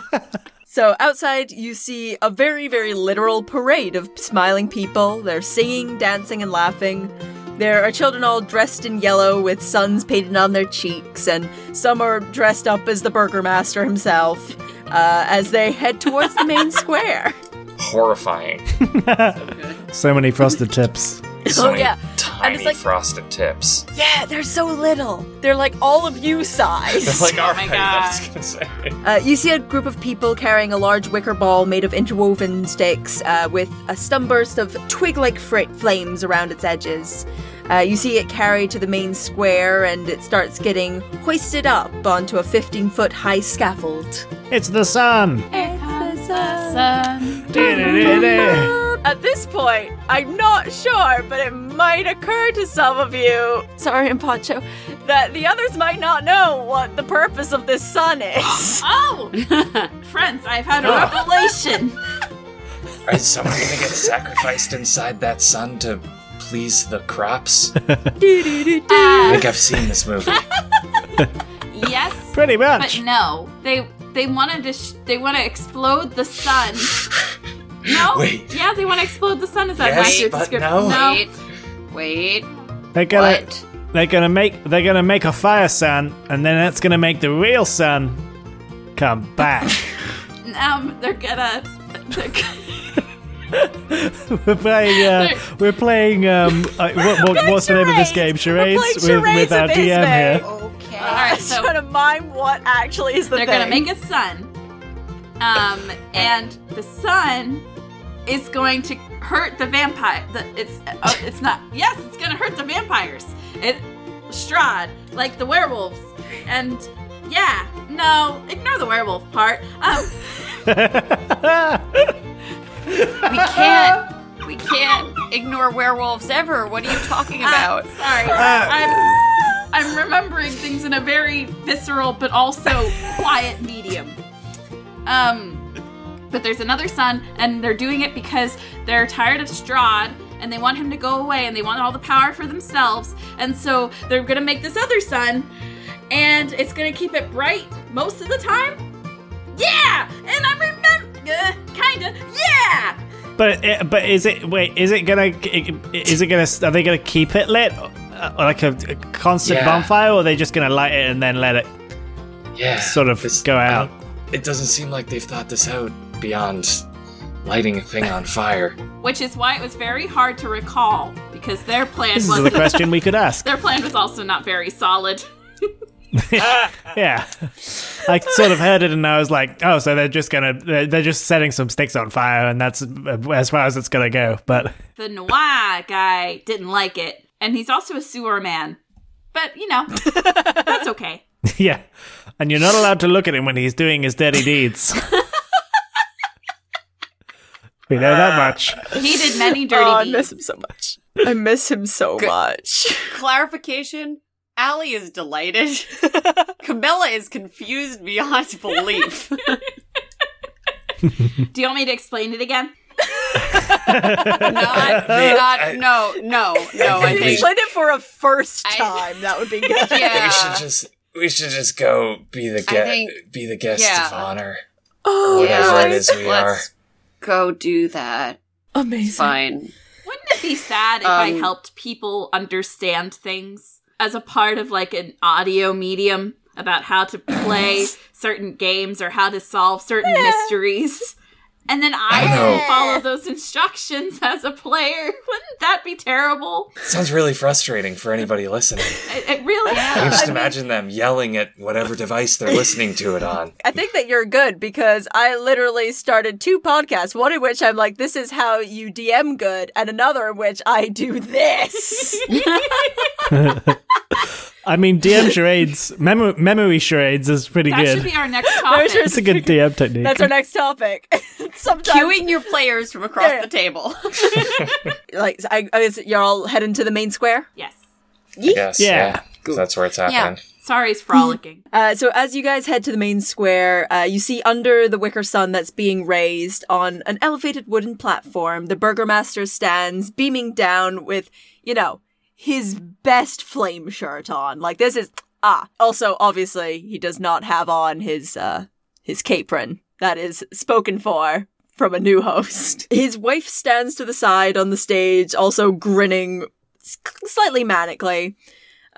Speaker 4: So outside, you see a very, very literal parade of smiling people. They're singing, dancing, and laughing. There are children all dressed in yellow with suns painted on their cheeks, and some are dressed up as the Burgomaster himself. uh, as they head towards the main square.
Speaker 2: Horrifying.
Speaker 8: So many frosted tips.
Speaker 2: So
Speaker 4: Oh,
Speaker 2: many
Speaker 4: yeah.
Speaker 2: tiny
Speaker 4: like-
Speaker 2: frosted tips.
Speaker 4: Yeah, they're so little. They're like all of you size.
Speaker 2: They're like, all
Speaker 7: my
Speaker 2: right, I was gonna say.
Speaker 4: Uh, you see a group of people carrying a large wicker ball made of interwoven sticks uh, with a stunburst of twig like fr- flames around its edges. Uh, you see it carried to the main square and it starts getting hoisted up onto a 15 foot high scaffold.
Speaker 8: It's the sun.
Speaker 7: Sun.
Speaker 8: Du-du-du-du.
Speaker 4: At this point, I'm not sure, but it might occur to some of you, sorry, Empacho, that the others might not know what the purpose of this sun is.
Speaker 7: Oh, friends, I've had a oh. revelation.
Speaker 2: Is someone gonna get sacrificed inside that sun to please the crops? I think I've seen this movie.
Speaker 7: yes,
Speaker 8: Pretty much.
Speaker 7: but
Speaker 8: much.
Speaker 7: no. They they wanted to sh- they want to explode the sun. No.
Speaker 2: Wait.
Speaker 7: Yeah, they want to explode the sun. Is that
Speaker 2: Yes,
Speaker 7: accurate
Speaker 2: but
Speaker 7: description?
Speaker 2: no.
Speaker 7: no.
Speaker 5: Wait, wait.
Speaker 8: They're gonna
Speaker 5: What?
Speaker 8: they're gonna make they're gonna make a fire sun, and then that's gonna make the real sun come back.
Speaker 7: Um, they're gonna. They're gonna
Speaker 8: we're playing. Uh, we're playing. Um, uh, what, what, what's the name of this game? Charades,
Speaker 4: We're
Speaker 8: with,
Speaker 4: playing charades
Speaker 8: with our
Speaker 4: at
Speaker 8: DM
Speaker 4: Ismay.
Speaker 8: here.
Speaker 4: Okay.
Speaker 7: All right, so-
Speaker 4: trying to mime what actually is the
Speaker 7: they're
Speaker 4: thing.
Speaker 7: gonna make a sun. Um, and the sun is going to hurt the vampire. The, it's uh, it's not. Yes, it's gonna hurt the vampires. It Strahd, like the werewolves, and yeah, no, ignore the werewolf part. Um,
Speaker 5: We can't. We can't ignore werewolves ever. What are you talking about?
Speaker 7: Uh, sorry, I'm I'm remembering things in a very visceral but also quiet medium. Um, but there's another son, and they're doing it because they're tired of Strahd, and they want him to go away, and they want all the power for themselves, and so they're gonna make this other sun, and it's gonna keep it bright most of the time. Yeah, and I remember, uh, kinda, yeah.
Speaker 8: But uh, but is it wait? Is it gonna is it gonna are they gonna keep it lit uh, like a, a constant
Speaker 2: Yeah.
Speaker 8: bonfire, or are they just gonna light it and then let it
Speaker 2: Yeah.
Speaker 8: sort of
Speaker 2: this-
Speaker 8: go out?
Speaker 2: It doesn't seem like they've thought this out beyond lighting a thing on fire.
Speaker 7: Which is why it was very hard to recall because their plan
Speaker 8: This is
Speaker 7: was
Speaker 8: the question we could ask.
Speaker 7: their plan was also not very solid.
Speaker 8: Yeah, I sort of heard it and I was like, oh, so they're just gonna they're, they're just setting some sticks on fire and that's uh, as far as it's gonna go. But
Speaker 7: The noir guy didn't like it, and he's also a sewer man. But you know, that's okay.
Speaker 8: yeah, and you're not allowed to look at him when he's doing his dirty deeds. we know that much.
Speaker 7: He did many dirty
Speaker 4: Oh, I
Speaker 7: deeds.
Speaker 4: miss him so much. I miss him so much.
Speaker 5: Clarification. Allie is delighted. Camilla is confused beyond belief.
Speaker 7: Do you want me to explain it again?
Speaker 5: not, not, no, no, no. I
Speaker 2: think we
Speaker 5: think
Speaker 4: Explain it for a first
Speaker 5: I-
Speaker 4: time. that would be good.
Speaker 5: yeah.
Speaker 2: We should just we should just go be the guest be the guest
Speaker 5: yeah.
Speaker 2: of honor.
Speaker 4: Oh,
Speaker 2: Whatever
Speaker 5: Yeah,
Speaker 2: it is we are.
Speaker 5: let's go do that.
Speaker 4: amazing.
Speaker 5: Fine.
Speaker 7: Wouldn't it be sad if I
Speaker 5: Um,
Speaker 7: helped people understand things as a part of like an audio medium about how to play certain games or how to solve certain mysteries? And then I,
Speaker 2: I know.
Speaker 7: follow those instructions as a player. Wouldn't that be terrible?
Speaker 2: Sounds really frustrating for anybody listening.
Speaker 7: It, it really
Speaker 2: I just
Speaker 4: I mean-
Speaker 2: imagine them yelling at whatever device they're listening to it on.
Speaker 4: I think that you're good because I literally started two podcasts, one in which I'm like, this is how you DM good, and another in which I do this.
Speaker 8: I mean, DM charades, mem- memory charades is pretty
Speaker 7: That
Speaker 8: good.
Speaker 7: That should be our next topic.
Speaker 4: sure
Speaker 8: it's a good DM technique.
Speaker 4: That's our next topic. Sometimes,
Speaker 5: Queuing your players from across
Speaker 4: Yeah.
Speaker 5: the table.
Speaker 4: like, I, I guess you're all heading to the main square.
Speaker 7: yes.
Speaker 2: Yes,
Speaker 8: Yeah.
Speaker 2: yeah. 'cause That's where it's happening.
Speaker 7: Sorry, it's frolicking.
Speaker 4: Uh, so as you guys head to the main square, uh, you see under the wicker sun that's being raised on an elevated wooden platform, the burgomaster stands beaming down with, you know, his best flame shirt on. Like this is ah. Also, obviously, he does not have on his uh his capron. That is spoken for from a new host. His wife stands to the side on the stage, also grinning slightly manically.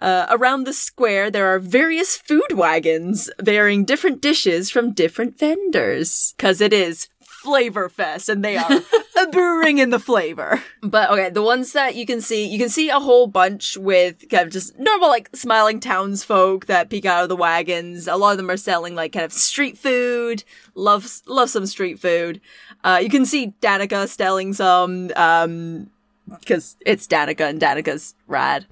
Speaker 4: Uh, around the square, there are various food wagons bearing different dishes from different vendors. Cause it is Flavor Fest and they are bringing in the flavor. But okay, the ones that you can see, you can see a whole bunch with kind of just normal, like smiling townsfolk that peek out of the wagons. A lot of them are selling like kind of street food. Love, love some street food. Uh, you can see Danika selling some, um, because it's Danika and Danika's rad.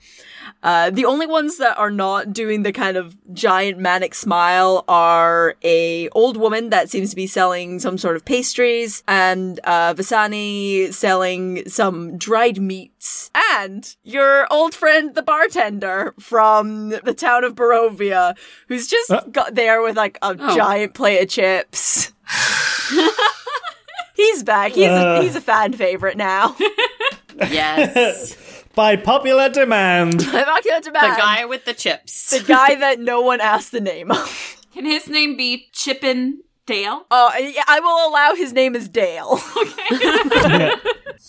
Speaker 4: Uh, the only ones that are not doing the kind of giant manic smile are a old woman that seems to be selling some sort of pastries and uh, Vistani selling some dried meats and your old friend the bartender from the town of Barovia who's just got there with like a
Speaker 5: Oh.
Speaker 4: giant plate of chips. He's back. He's a, he's a fan favorite now.
Speaker 5: Yes.
Speaker 8: By popular demand.
Speaker 4: I'm not going to
Speaker 5: the guy with the chips.
Speaker 4: the guy that no one asked the name of.
Speaker 7: Can his name be Chippin Dale?
Speaker 4: Oh, yeah, I will allow his name is Dale.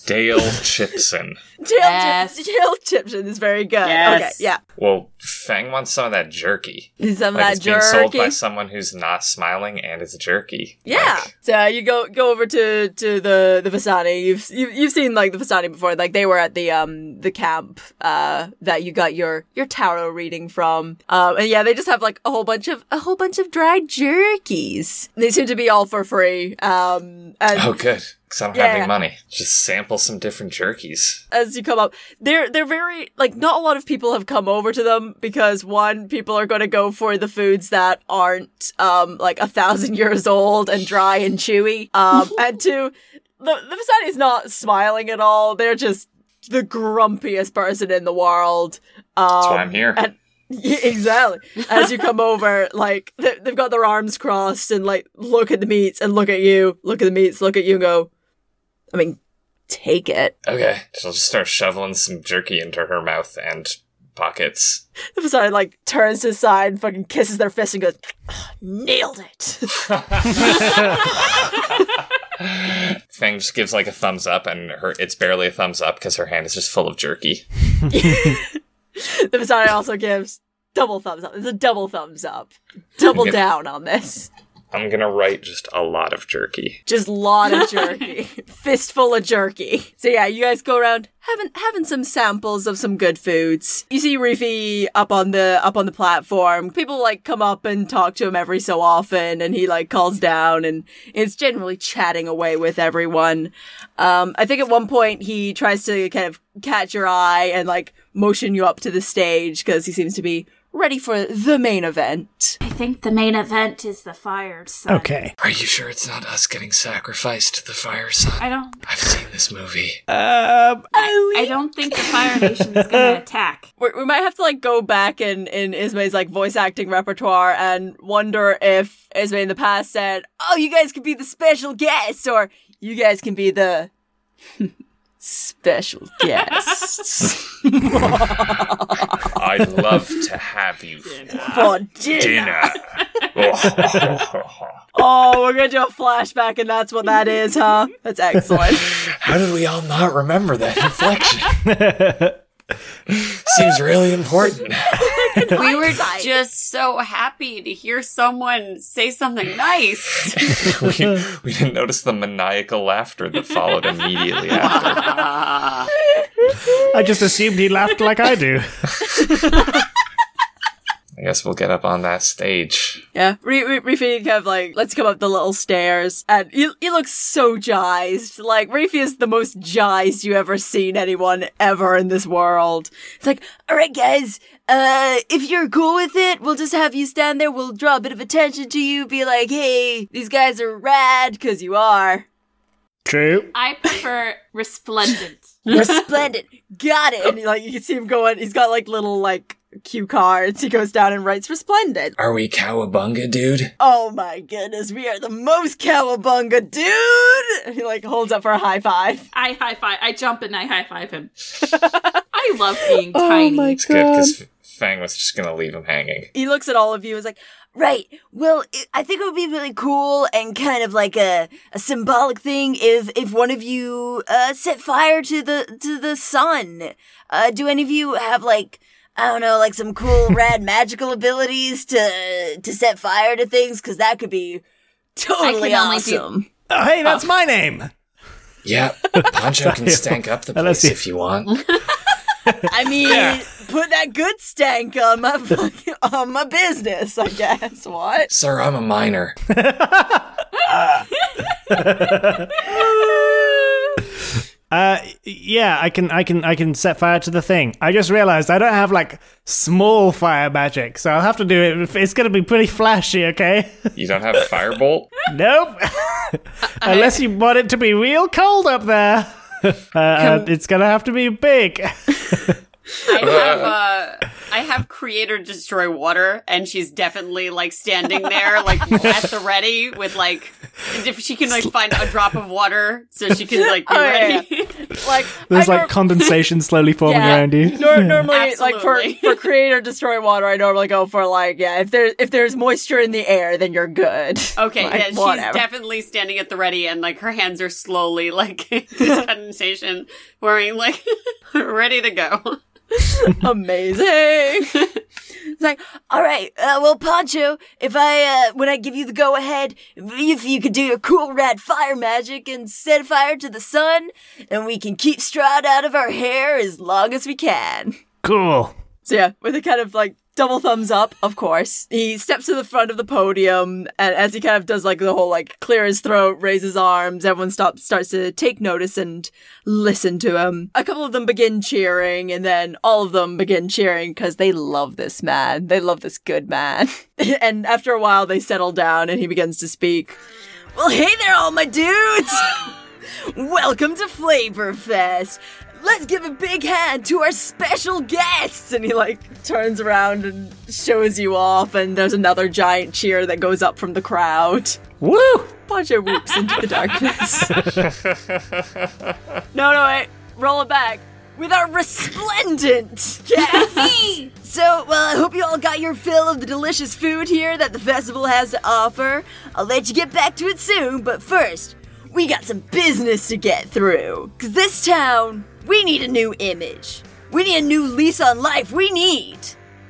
Speaker 2: Dale Chipson.
Speaker 4: Dale,
Speaker 7: Yes.
Speaker 4: Chip- Dale Chipson is very good.
Speaker 5: Yes.
Speaker 4: Okay, yeah.
Speaker 2: Well, Fang wants some of that jerky.
Speaker 4: Some of
Speaker 2: Like
Speaker 4: that
Speaker 2: it's being sold by someone who's not smiling and it's jerky.
Speaker 4: Yeah.
Speaker 2: Like,
Speaker 4: So you go go over to to the the Vistani. You've you've, you've seen like the Vistani before. Like they were at the um the camp uh that you got your your tarot reading from. Um and yeah, they just have like a whole bunch of a whole bunch of dried jerkies. They seem to be all for free. Um and
Speaker 2: oh, good. Because I don't
Speaker 4: Yeah,
Speaker 2: have any money. Just sample some different jerkies.
Speaker 4: as you come up, they're they're very like not a lot of people have come over to them because one, people are going to go for the foods that aren't um like a thousand years old and dry and chewy. Um, and two, the the is not smiling at all. They're just the grumpiest person in the world. Um,
Speaker 2: That's why I'm here.
Speaker 4: And yeah, exactly. As you come over, like they, they've got their arms crossed and like look at the meats and look at you, look at the meats, look at you, and go. I mean, take it.
Speaker 2: Okay. She'll just start shoveling some jerky into her mouth and pockets.
Speaker 4: The Vistani like turns to the side, fucking kisses their fist, and goes, "Nailed it."
Speaker 2: Fang just gives like a thumbs up, and her it's barely a thumbs up because her hand is just full of jerky.
Speaker 4: the Vistani also gives double thumbs up. It's a double thumbs up. Double
Speaker 2: Okay.
Speaker 4: down on this.
Speaker 2: I'm gonna write just a lot of jerky.
Speaker 4: Just lot of jerky, fistful of jerky. So yeah, you guys go around having having some samples of some good foods. You see Reefy up on the up on the platform. People like come up and talk to him every so often, and he like calls down and is generally chatting away with everyone. Um, I think at one point he tries to kind of catch your eye and like motion you up to the stage because he seems to be ready for the main event.
Speaker 7: I think the main event is the fired son.
Speaker 8: Okay.
Speaker 2: Are you sure it's not us getting sacrificed to the fire sun?
Speaker 7: I don't.
Speaker 2: I've seen this movie.
Speaker 8: Um,
Speaker 7: I don't think the Fire Nation is going to attack.
Speaker 4: we we might have to like go back in in Ismay's like voice acting repertoire and wonder if Ismay in the past said, "Oh, you guys can be the special guests," or "You guys can be the special guests
Speaker 2: I'd love to have you
Speaker 4: for
Speaker 2: for
Speaker 4: dinner."
Speaker 2: dinner.
Speaker 4: Oh, we're gonna do a flashback, and that's what that is, huh? That's excellent.
Speaker 2: How did we all not remember that inflection? Seems really important.
Speaker 5: We were just so happy to hear someone say something nice.
Speaker 2: we, we didn't notice the maniacal laughter that followed immediately after.
Speaker 8: I just assumed he laughed like I do.
Speaker 2: I guess we'll get up on that stage.
Speaker 4: Yeah, Re- Re- Reefy kind of like let's come up the little stairs, and he he looks so jazzed. Like Reefy is the most jazzed you ever seen anyone ever in this world. It's like, all right, guys, uh, if you're cool with it, we'll just have you stand there. We'll draw a bit of attention to you. Be like, hey, these guys are rad, cause you are
Speaker 8: True.
Speaker 7: I prefer resplendent.
Speaker 4: resplendent. Got it. And like you can see him going. He's got like little like cue cards. He goes down and writes resplendent.
Speaker 2: Are we cowabunga, dude?
Speaker 4: Oh my goodness, we are the most cowabunga, dude! He like holds up for a high five.
Speaker 7: I high five. I jump and I high five him. I love being tiny.
Speaker 2: My It's good because Fang was just gonna leave him hanging.
Speaker 4: He looks at all of you and is like, right, well, it, I think it would be really cool and kind of like a, a symbolic thing if, if one of you, uh, set fire to the, to the sun. Uh, do any of you have like, I don't know, like some cool, rad magical abilities to to set fire to things? Because that could be totally
Speaker 7: only do-
Speaker 4: awesome.
Speaker 8: Oh, hey, oh. that's my name.
Speaker 2: Yeah, Poncho can stank up the place if you want.
Speaker 4: I mean, put that good stank on my fucking- on my business, I guess. What?
Speaker 2: Sir, I'm a minor.
Speaker 8: Uh, yeah, I can, I can, I can set fire to the thing. I just realized I don't have like small fire magic, so I'll have to do it. It's gonna be pretty flashy, okay?
Speaker 2: You don't have firebolt?
Speaker 8: nope. Unless you want it to be real cold up there, uh, uh, it's gonna have to be big.
Speaker 5: I have uh, I have create or destroy water, and she's definitely like standing there, like at the ready with like if she can like find a drop of water, so she can like be
Speaker 4: Oh, yeah,
Speaker 5: ready.
Speaker 4: Like
Speaker 8: There's
Speaker 4: I
Speaker 8: like
Speaker 4: nor-
Speaker 8: condensation slowly forming
Speaker 4: Yeah.
Speaker 8: around you.
Speaker 4: Nor- normally, like for for create or destroy water, I normally go for like yeah. If there if there's moisture in the air, then you're good.
Speaker 5: Okay,
Speaker 4: Like,
Speaker 5: yeah, she's
Speaker 4: whatever.
Speaker 5: definitely standing at the ready, and like her hands are slowly like this condensation, wearing like ready to go.
Speaker 4: Amazing. it's like, all right, uh, well, Poncho, if I, uh, when I give you the go ahead, if you could do your cool rad fire magic and set fire to the sun, and we can keep Strahd out of our hair as long as we can.
Speaker 8: Cool.
Speaker 4: So yeah, with a kind of like double thumbs up, of course, he steps to the front of the podium, and as he kind of does like the whole like clear his throat, raise his arms, everyone stops starts to take notice and listen to him. A couple of them begin cheering, and then all of them begin cheering because they love this man. They love this good man. and after a while, they settle down, and he begins to speak. Well, hey there, all my dudes! Welcome to Flavorfest. Let's give a big hand to our special guests. And he like turns around and shows you off, and there's another giant cheer that goes up from the crowd.
Speaker 8: Woo!
Speaker 4: Poncho whoops into the darkness. no, no, wait. Roll it back. With our resplendent guests. so, well, I hope you all got your fill of the delicious food here that the festival has to offer. I'll let you get back to it soon, but first, we got some business to get through. Cause this town, we need a new image. We need a new lease on life. We need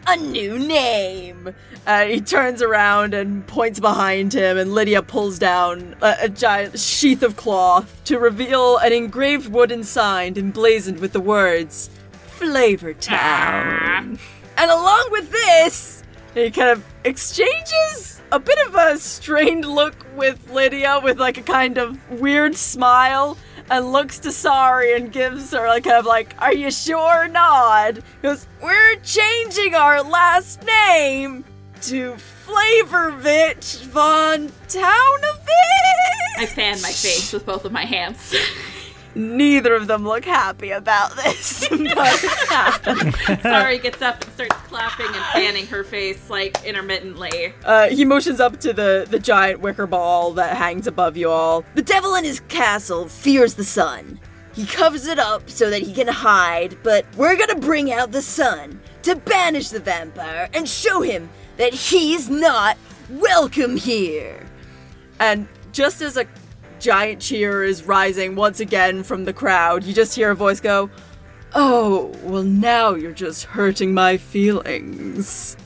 Speaker 4: a new name. Uh, he turns around and points behind him, and Lydia pulls down a, a giant sheath of cloth to reveal an engraved wooden sign emblazoned with the words Flavor Town. And along with this, he kind of exchanges a bit of a strained look with Lydia with like a kind of weird smile and looks to Sari and gives her like kind of like, Are you sure? nod. Goes, We're changing our last name to Flavorovich von Townovich.
Speaker 7: I fan my face with both of my hands.
Speaker 4: Neither of them look happy about this, but it's happened.
Speaker 7: Sorry gets up and starts clapping and fanning her face like intermittently.
Speaker 4: Uh, he motions up to the, the giant wicker ball that hangs above you all. The devil in his castle fears the sun. He covers it up so that he can hide, but we're gonna bring out the sun to banish the vampire and show him that he's not welcome here. And just as a giant cheer is rising once again from the crowd, you just hear a voice go, Oh, well, now you're just hurting my feelings.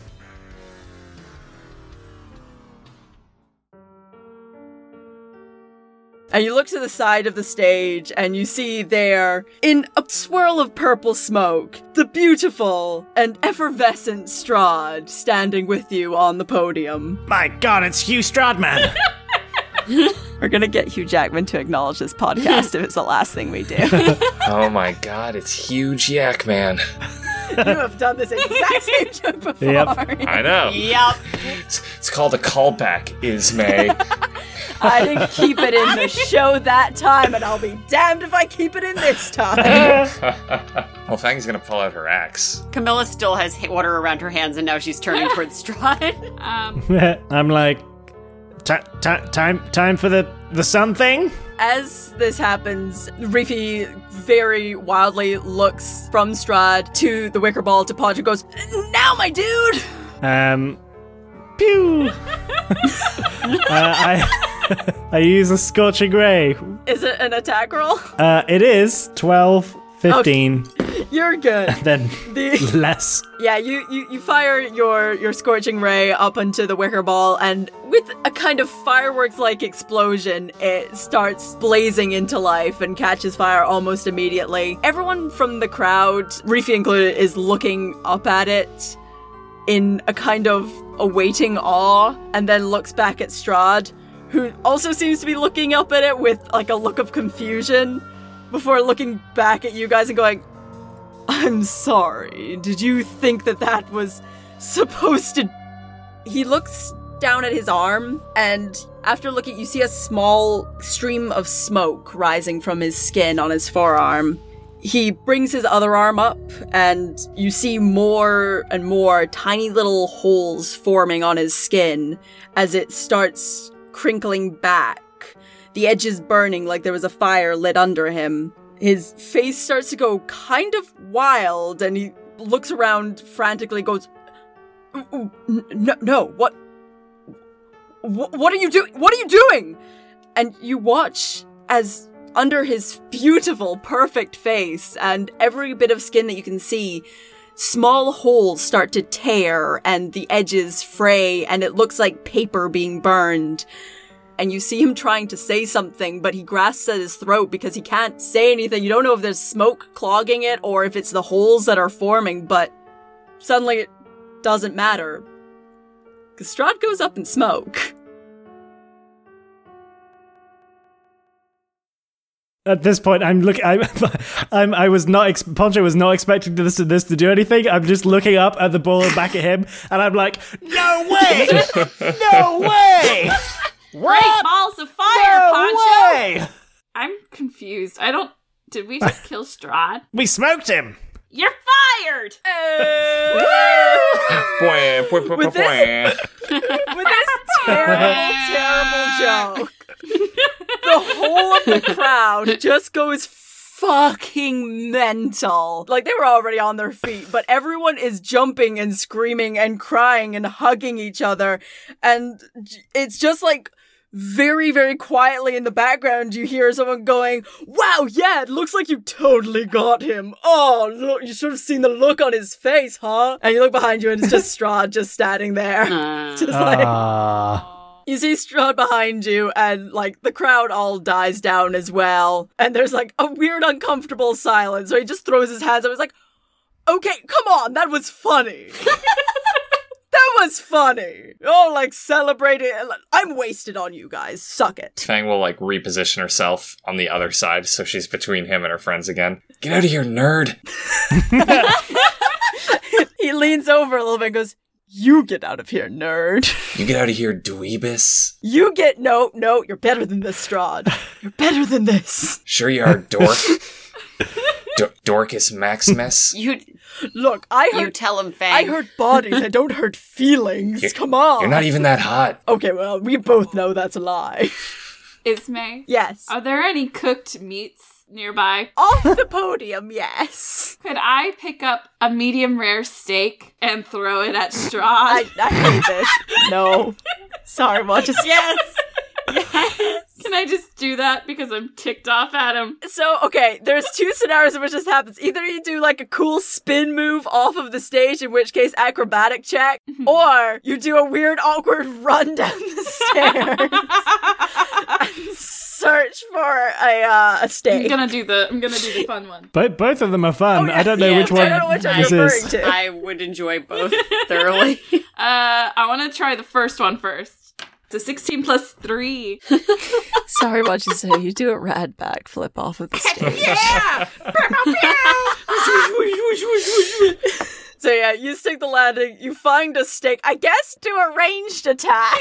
Speaker 4: And you look to the side of the stage and you see there, in a swirl of purple smoke, the beautiful and effervescent Strahd standing with you on the podium.
Speaker 8: My God, it's Hugh Stradman.
Speaker 4: We're gonna get Hugh Jackman to acknowledge this podcast if it's the last thing we do.
Speaker 2: Oh my god, it's Hugh Jackman.
Speaker 4: You have done this exact same joke before.
Speaker 8: Yep.
Speaker 2: I know.
Speaker 5: Yep.
Speaker 2: It's, it's called a callback, Ismay.
Speaker 4: I didn't keep it in the show that time, and I'll be damned if I keep it in this time.
Speaker 2: well, Fang's gonna pull out her axe.
Speaker 5: Camilla still has water around her hands, and now she's turning towards Strahd.
Speaker 7: Um,
Speaker 8: I'm like, "Ti- ti- time, time for the the sun thing.
Speaker 4: As this happens, Reefy very wildly looks from Strahd to the wicker ball to Podge and goes, Now, my dude!
Speaker 8: Um, pew. uh, I I use a scorching ray.
Speaker 4: Is it an attack roll?
Speaker 8: Uh, it is 12, 15.
Speaker 4: You You're good.
Speaker 8: then
Speaker 4: The
Speaker 8: less.
Speaker 4: Yeah, you, you, you fire your, your scorching ray up into the wicker ball, and with a kind of fireworks like explosion, it starts blazing into life and catches fire almost immediately. Everyone from the crowd, Reefy included, is looking up at it in a kind of awaiting awe, and then looks back at Strahd, who also seems to be looking up at it with like a look of confusion before looking back at you guys and going, I'm sorry. Did you think that that was supposed to. He looks down at his arm, and after looking, you see a small stream of smoke rising from his skin on his forearm. He brings his other arm up, and you see more and more tiny little holes forming on his skin as it starts crinkling back. The edges burning like there was a fire lit under him. His face starts to go kind of wild, and he looks around frantically, goes, "Ooh, ooh, n- no, no, what, what are you doing? What are you doing? And you watch as under his beautiful, perfect face and every bit of skin that you can see, small holes start to tear and the edges fray, and it looks like paper being burned and you see him trying to say something, but he grasps at his throat because he can't say anything. You don't know if there's smoke clogging it or if it's the holes that are forming, but suddenly it doesn't matter. Because Strahd goes up in smoke.
Speaker 8: At this point, I'm looking. I'm, I'm. I was not. Ex- Poncho was not expecting this to this to do anything. I'm just looking up at the ball and back at him, and I'm like, "No way! no way!
Speaker 7: Great balls of fire,
Speaker 8: No
Speaker 7: Poncho!
Speaker 8: way!
Speaker 7: I'm confused. I don't. Did we just kill Strahd?
Speaker 8: We smoked him."
Speaker 7: You're fired!
Speaker 2: Oh.
Speaker 4: With
Speaker 2: bwah.
Speaker 4: With this terrible, terrible joke, the whole of the crowd just goes fucking mental. Like they were already on their feet, but everyone is jumping and screaming and crying and hugging each other. And it's just like very, very quietly in the background, you hear someone going, Wow, yeah, it looks like you totally got him. Oh, look, you should have seen the look on his face, huh? And you look behind you and it's just Strahd just standing there.
Speaker 5: Uh,
Speaker 4: just like.
Speaker 8: Ah.
Speaker 4: You see Strahd behind you, and like the crowd all dies down as well. And there's like a weird, uncomfortable silence. So he just throws his hands up. He's like, "Okay, come on, that was funny. that was funny. Oh, like celebrating. I'm wasted on you guys. Suck it."
Speaker 2: Fang will like reposition herself on the other side so she's between him and her friends again. Get out of here, nerd!
Speaker 4: he leans over a little bit and goes, "You get out of here, nerd.
Speaker 2: You get out of here, dweebus.
Speaker 4: You get no, no. You're better than this, Strahd. You're better than this."
Speaker 2: Sure you are, dork. D- Dorcas Maximus.
Speaker 5: you
Speaker 4: Look, I
Speaker 5: you
Speaker 4: hurt.
Speaker 5: tell him, Fang.
Speaker 4: I hurt bodies. I don't hurt feelings.
Speaker 2: You're-
Speaker 4: Come on.
Speaker 2: You're not even that hot.
Speaker 4: Okay, well, we both know that's a lie.
Speaker 7: Ismay,
Speaker 4: yes.
Speaker 7: are there any cooked meats nearby?
Speaker 4: Off the podium, yes.
Speaker 7: Could I pick up a medium rare steak and throw it at Strahd?
Speaker 4: I, I hate this. No. Sorry, well, just.
Speaker 7: yes! Can I just do that because I'm ticked off at him?
Speaker 4: So, okay, there's two scenarios in which this happens. Either you do like a cool spin move off of the stage, in which case acrobatic check, or you do a weird, awkward run down the stairs and search for a, uh, a steak.
Speaker 7: I'm gonna do the I'm gonna do the fun one.
Speaker 8: Both both of them are fun.
Speaker 4: Oh, yeah.
Speaker 8: I don't know
Speaker 5: Yeah,
Speaker 8: which
Speaker 5: I
Speaker 8: one
Speaker 4: don't know which I'm
Speaker 8: this
Speaker 4: referring
Speaker 8: is.
Speaker 4: to.
Speaker 5: I would enjoy both thoroughly.
Speaker 7: Uh I wanna try the first one first. It's a 16 plus 3.
Speaker 9: Sorry, what you say? You do a rad backflip off of the stage.
Speaker 7: Yeah!
Speaker 4: So yeah, you stick the landing, you find a stake, I guess do a ranged attack.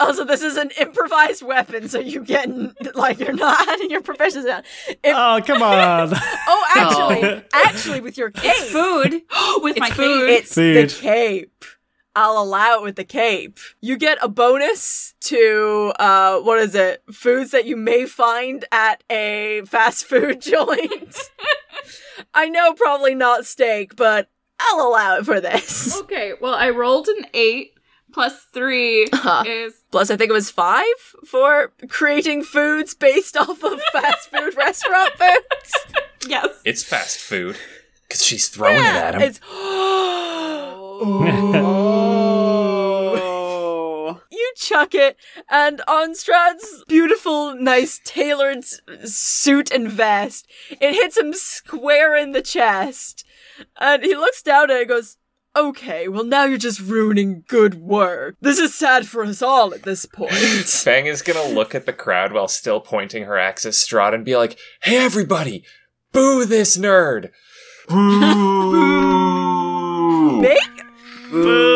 Speaker 4: also, this is an improvised weapon, so you get like you're not adding your proficiency down. If,
Speaker 8: Oh come on!
Speaker 4: oh, actually, actually, with your cape,
Speaker 5: Food.
Speaker 7: With my
Speaker 5: food.
Speaker 7: cape.
Speaker 4: it's
Speaker 8: Food.
Speaker 4: the cape. I'll allow it with the cape. You get a bonus to uh what is it? Foods that you may find at a fast food joint. I know probably not steak, but I'll allow it for this.
Speaker 7: Okay, well I rolled an 8 plus 3
Speaker 4: Uh-huh.
Speaker 7: is
Speaker 4: Plus I think it was 5 for creating foods based off of fast food restaurant foods.
Speaker 7: Yes.
Speaker 2: It's fast food. Because she's throwing it at him.
Speaker 4: It's
Speaker 5: Oh.
Speaker 4: you chuck it, and on Strahd's beautiful, nice tailored suit and vest, it hits him square in the chest. And he looks down at it and goes, Okay, well now you're just ruining good work. This is sad for us all at this point.
Speaker 2: Fang is gonna look at the crowd while still pointing her axe at Strahd and be like, Hey everybody! Boo this nerd! Boo!
Speaker 4: make
Speaker 8: Boo!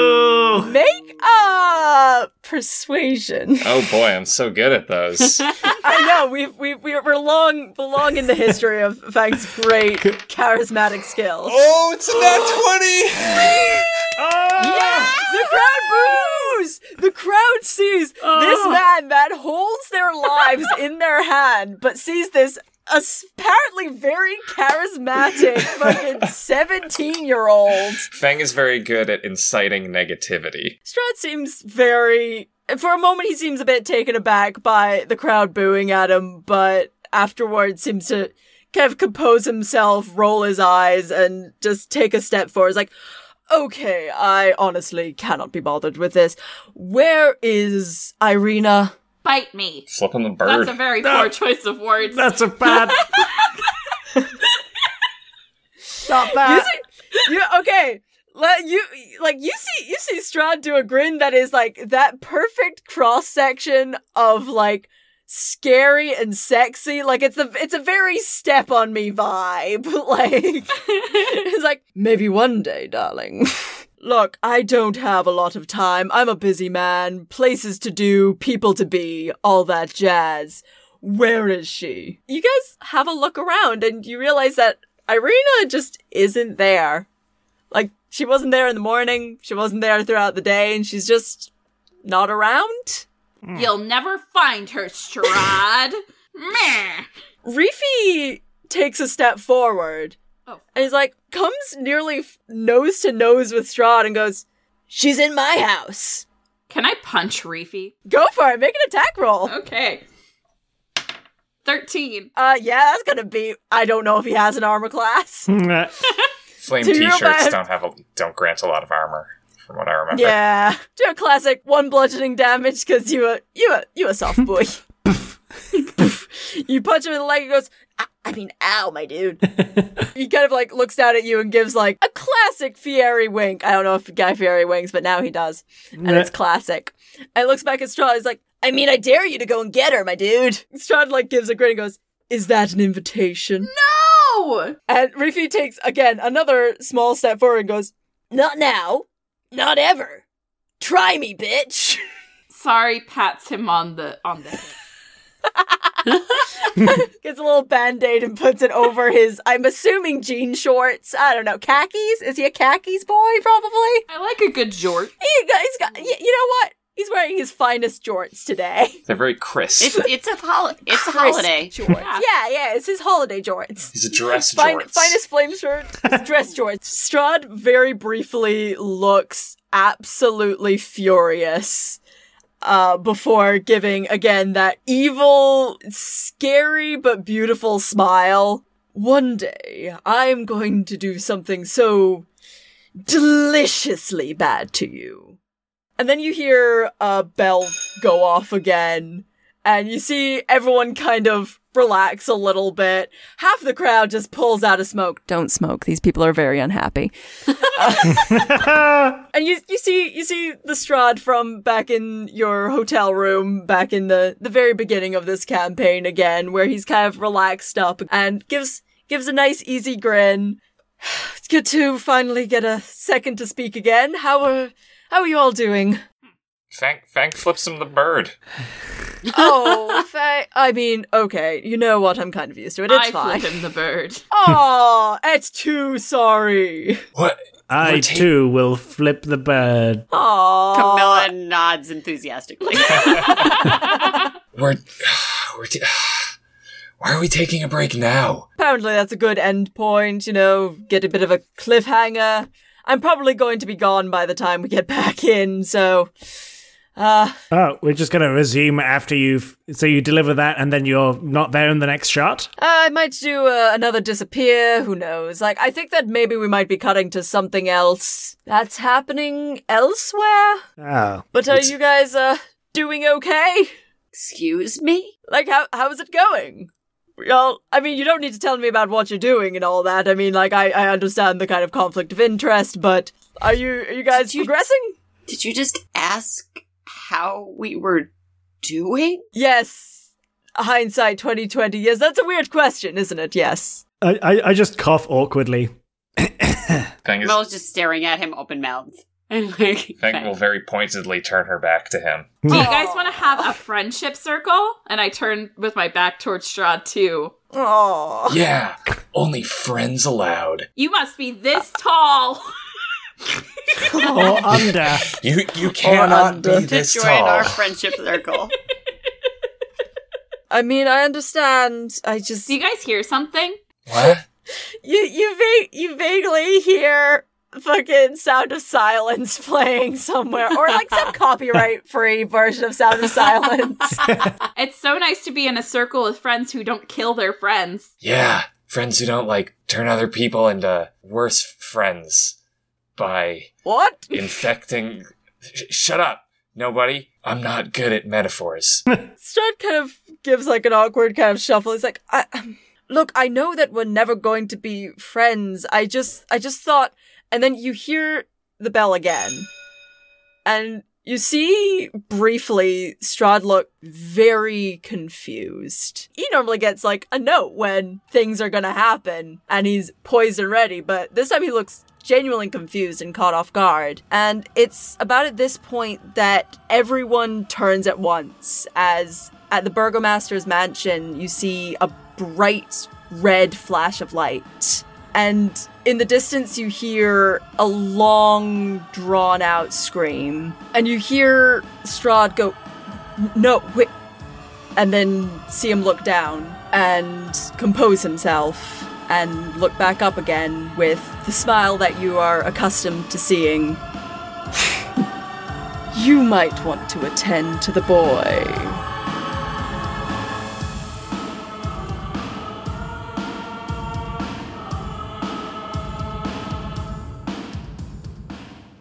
Speaker 4: Make a persuasion.
Speaker 2: Oh boy, I'm so good at those.
Speaker 4: I know we've we we we're long belong in the history of Fang's great charismatic skills.
Speaker 2: oh, it's a nat 20!
Speaker 4: Yeah! Ah! The crowd boos! The crowd sees this ah. man that holds their lives in their hand, but sees this apparently very charismatic fucking 17 year old.
Speaker 2: Fang is very good at inciting negativity.
Speaker 4: Strahd seems very. For a moment, he seems a bit taken aback by the crowd booing at him, but afterwards seems to kind of compose himself, roll his eyes, and just take a step forward. He's like, okay, I honestly cannot be bothered with this. Where is Ireena?
Speaker 7: Bite me.
Speaker 2: Flip him the bird.
Speaker 7: That's a very poor choice of words.
Speaker 8: That's a bad. Not
Speaker 4: You see, you, okay. Let you like you see you see Strahd do a grin that is like that perfect cross section of like scary and sexy. Like it's a it's a very step on me vibe. like it's like maybe one day, darling. Look, I don't have a lot of time. I'm a busy man. Places to do, people to be, all that jazz. Where is she? You guys have a look around and you realize that Ireena just isn't there. Like, she wasn't there in the morning, she wasn't there throughout the day, and she's just not around. Mm.
Speaker 7: You'll never find her, Strahd. Meh.
Speaker 4: Reefy takes a step forward
Speaker 7: Oh.
Speaker 4: and he's like, comes nearly f- nose to nose with Strahd and goes, She's in my house.
Speaker 7: Can I punch Reefy?
Speaker 4: Go for it, make an attack roll.
Speaker 7: Okay. 13.
Speaker 4: Uh, yeah, that's gonna be. I don't know if he has an armor class.
Speaker 2: Flame
Speaker 4: So
Speaker 2: t-shirts don't have a, don't grant a lot of armor, from what I remember.
Speaker 4: Yeah, do a classic one bludgeoning damage because you a you a you a soft boy. you punch him in the leg. He goes. "Ah, I mean, ow, my dude. he kind of like looks down at you and gives like a classic Fieri wink. I don't know if Guy Fieri winks, but now he does, and it's classic. And looks back at Strahd. He's like, I mean, I dare you to go and get her, my dude. Strahd like gives a grin and goes, Is that an invitation?
Speaker 7: No!
Speaker 4: And Reefy takes again another small step forward and goes, Not now. Not ever. Try me, bitch.
Speaker 7: Sorry, pats him on the on the hip.
Speaker 4: Gets a little band-aid and puts it over his I'm assuming jean shorts. I don't know. Khakis? Is he a khakis boy, probably?
Speaker 7: I like a good jort.
Speaker 4: He got, he's got y- you know what? He's wearing his finest jorts today.
Speaker 2: They're very crisp.
Speaker 5: It's it's a hol- it's a holiday.
Speaker 4: Jorts. yeah, yeah, it's his holiday jorts.
Speaker 2: He's a dress
Speaker 4: Fine,
Speaker 2: jorts.
Speaker 4: finest flame shirt, dress jorts. Strahd very briefly looks absolutely furious uh, before giving again that evil, scary but beautiful smile. One day, I'm going to do something so deliciously bad to you. And then you hear a bell go off again, and you see everyone kind of relax a little bit. Half the crowd just pulls out a smoke. Don't smoke. These people are very unhappy. Uh, and you you see you see the Strahd from back in your hotel room back in the the very beginning of this campaign again, where he's kind of relaxed up and gives gives a nice easy grin. It's good to finally get a second to speak again. How are how are you all doing?
Speaker 2: Fang, Fang flips him the bird.
Speaker 4: Oh, fa- I mean, okay, you know what? I'm kind of used to it. It's
Speaker 7: I
Speaker 4: fine.
Speaker 7: flip him the bird.
Speaker 4: Oh, it's too sorry.
Speaker 2: What?
Speaker 8: I too will flip the bird.
Speaker 4: Oh,
Speaker 5: Camilla nods enthusiastically.
Speaker 2: We're, we're t- why are we taking a break now?
Speaker 4: Apparently, that's a good end point. You know, get a bit of a cliffhanger. I'm probably going to be gone by the time we get back in, so Uh,
Speaker 8: Oh, we're just gonna resume after you've. So you deliver that, and then you're not there in the next shot.
Speaker 4: I might do uh, another disappear. Who knows? Like, I think that maybe we might be cutting to something else that's happening elsewhere.
Speaker 8: Oh,
Speaker 4: But are you guys uh doing okay?
Speaker 5: Excuse me?
Speaker 4: Like, how how's it going? Y'all, I mean, you don't need to tell me about what you're doing and all that. I mean, like, I, I understand the kind of conflict of interest, but are you are you guys
Speaker 5: Did you-
Speaker 4: progressing?
Speaker 5: Did you just ask how we were doing?
Speaker 4: Yes. Hindsight 2020. Yes, that's a weird question, isn't it? Yes.
Speaker 8: I, I, I just cough awkwardly.
Speaker 2: Fang, is,
Speaker 5: Mel's just staring at him open mouthed. And like,
Speaker 2: Fang will very pointedly turn her back to him. Hmm.
Speaker 7: Do you guys want to have a friendship circle? And I turn with my back towards Strahd too.
Speaker 4: Oh.
Speaker 2: Yeah, only friends allowed.
Speaker 7: You must be this tall.
Speaker 8: or under.
Speaker 2: You you cannot
Speaker 4: under.
Speaker 2: be this
Speaker 5: join
Speaker 2: tall.
Speaker 5: our friendship circle.
Speaker 4: I mean, I understand. I just
Speaker 7: Do you guys hear something?
Speaker 2: What?
Speaker 4: you you va- you vaguely hear fucking Sound of Silence playing somewhere, or like some copyright free version of Sound of Silence.
Speaker 7: It's so nice to be in a circle with friends who don't kill their friends.
Speaker 2: Yeah, friends who don't like turn other people into worse friends by
Speaker 4: what?
Speaker 2: infecting. Sh- shut up, nobody. I'm not good at metaphors.
Speaker 4: Strahd kind of gives like an awkward kind of shuffle. He's like, I, um, look, I know that we're never going to be friends. I just, I just thought, and then you hear the bell again, and you see briefly Strahd look very confused. He normally gets like a note when things are gonna happen, and he's poised and ready, but this time he looks genuinely confused and caught off guard. And it's about at this point that everyone turns at once as at the burgomaster's mansion you see a bright red flash of light. And in the distance you hear a long drawn out scream. And you hear Strahd go, "No, wait." And then see him look down and compose himself and look back up again with the smile that you are accustomed to seeing. you might want to attend to the boy.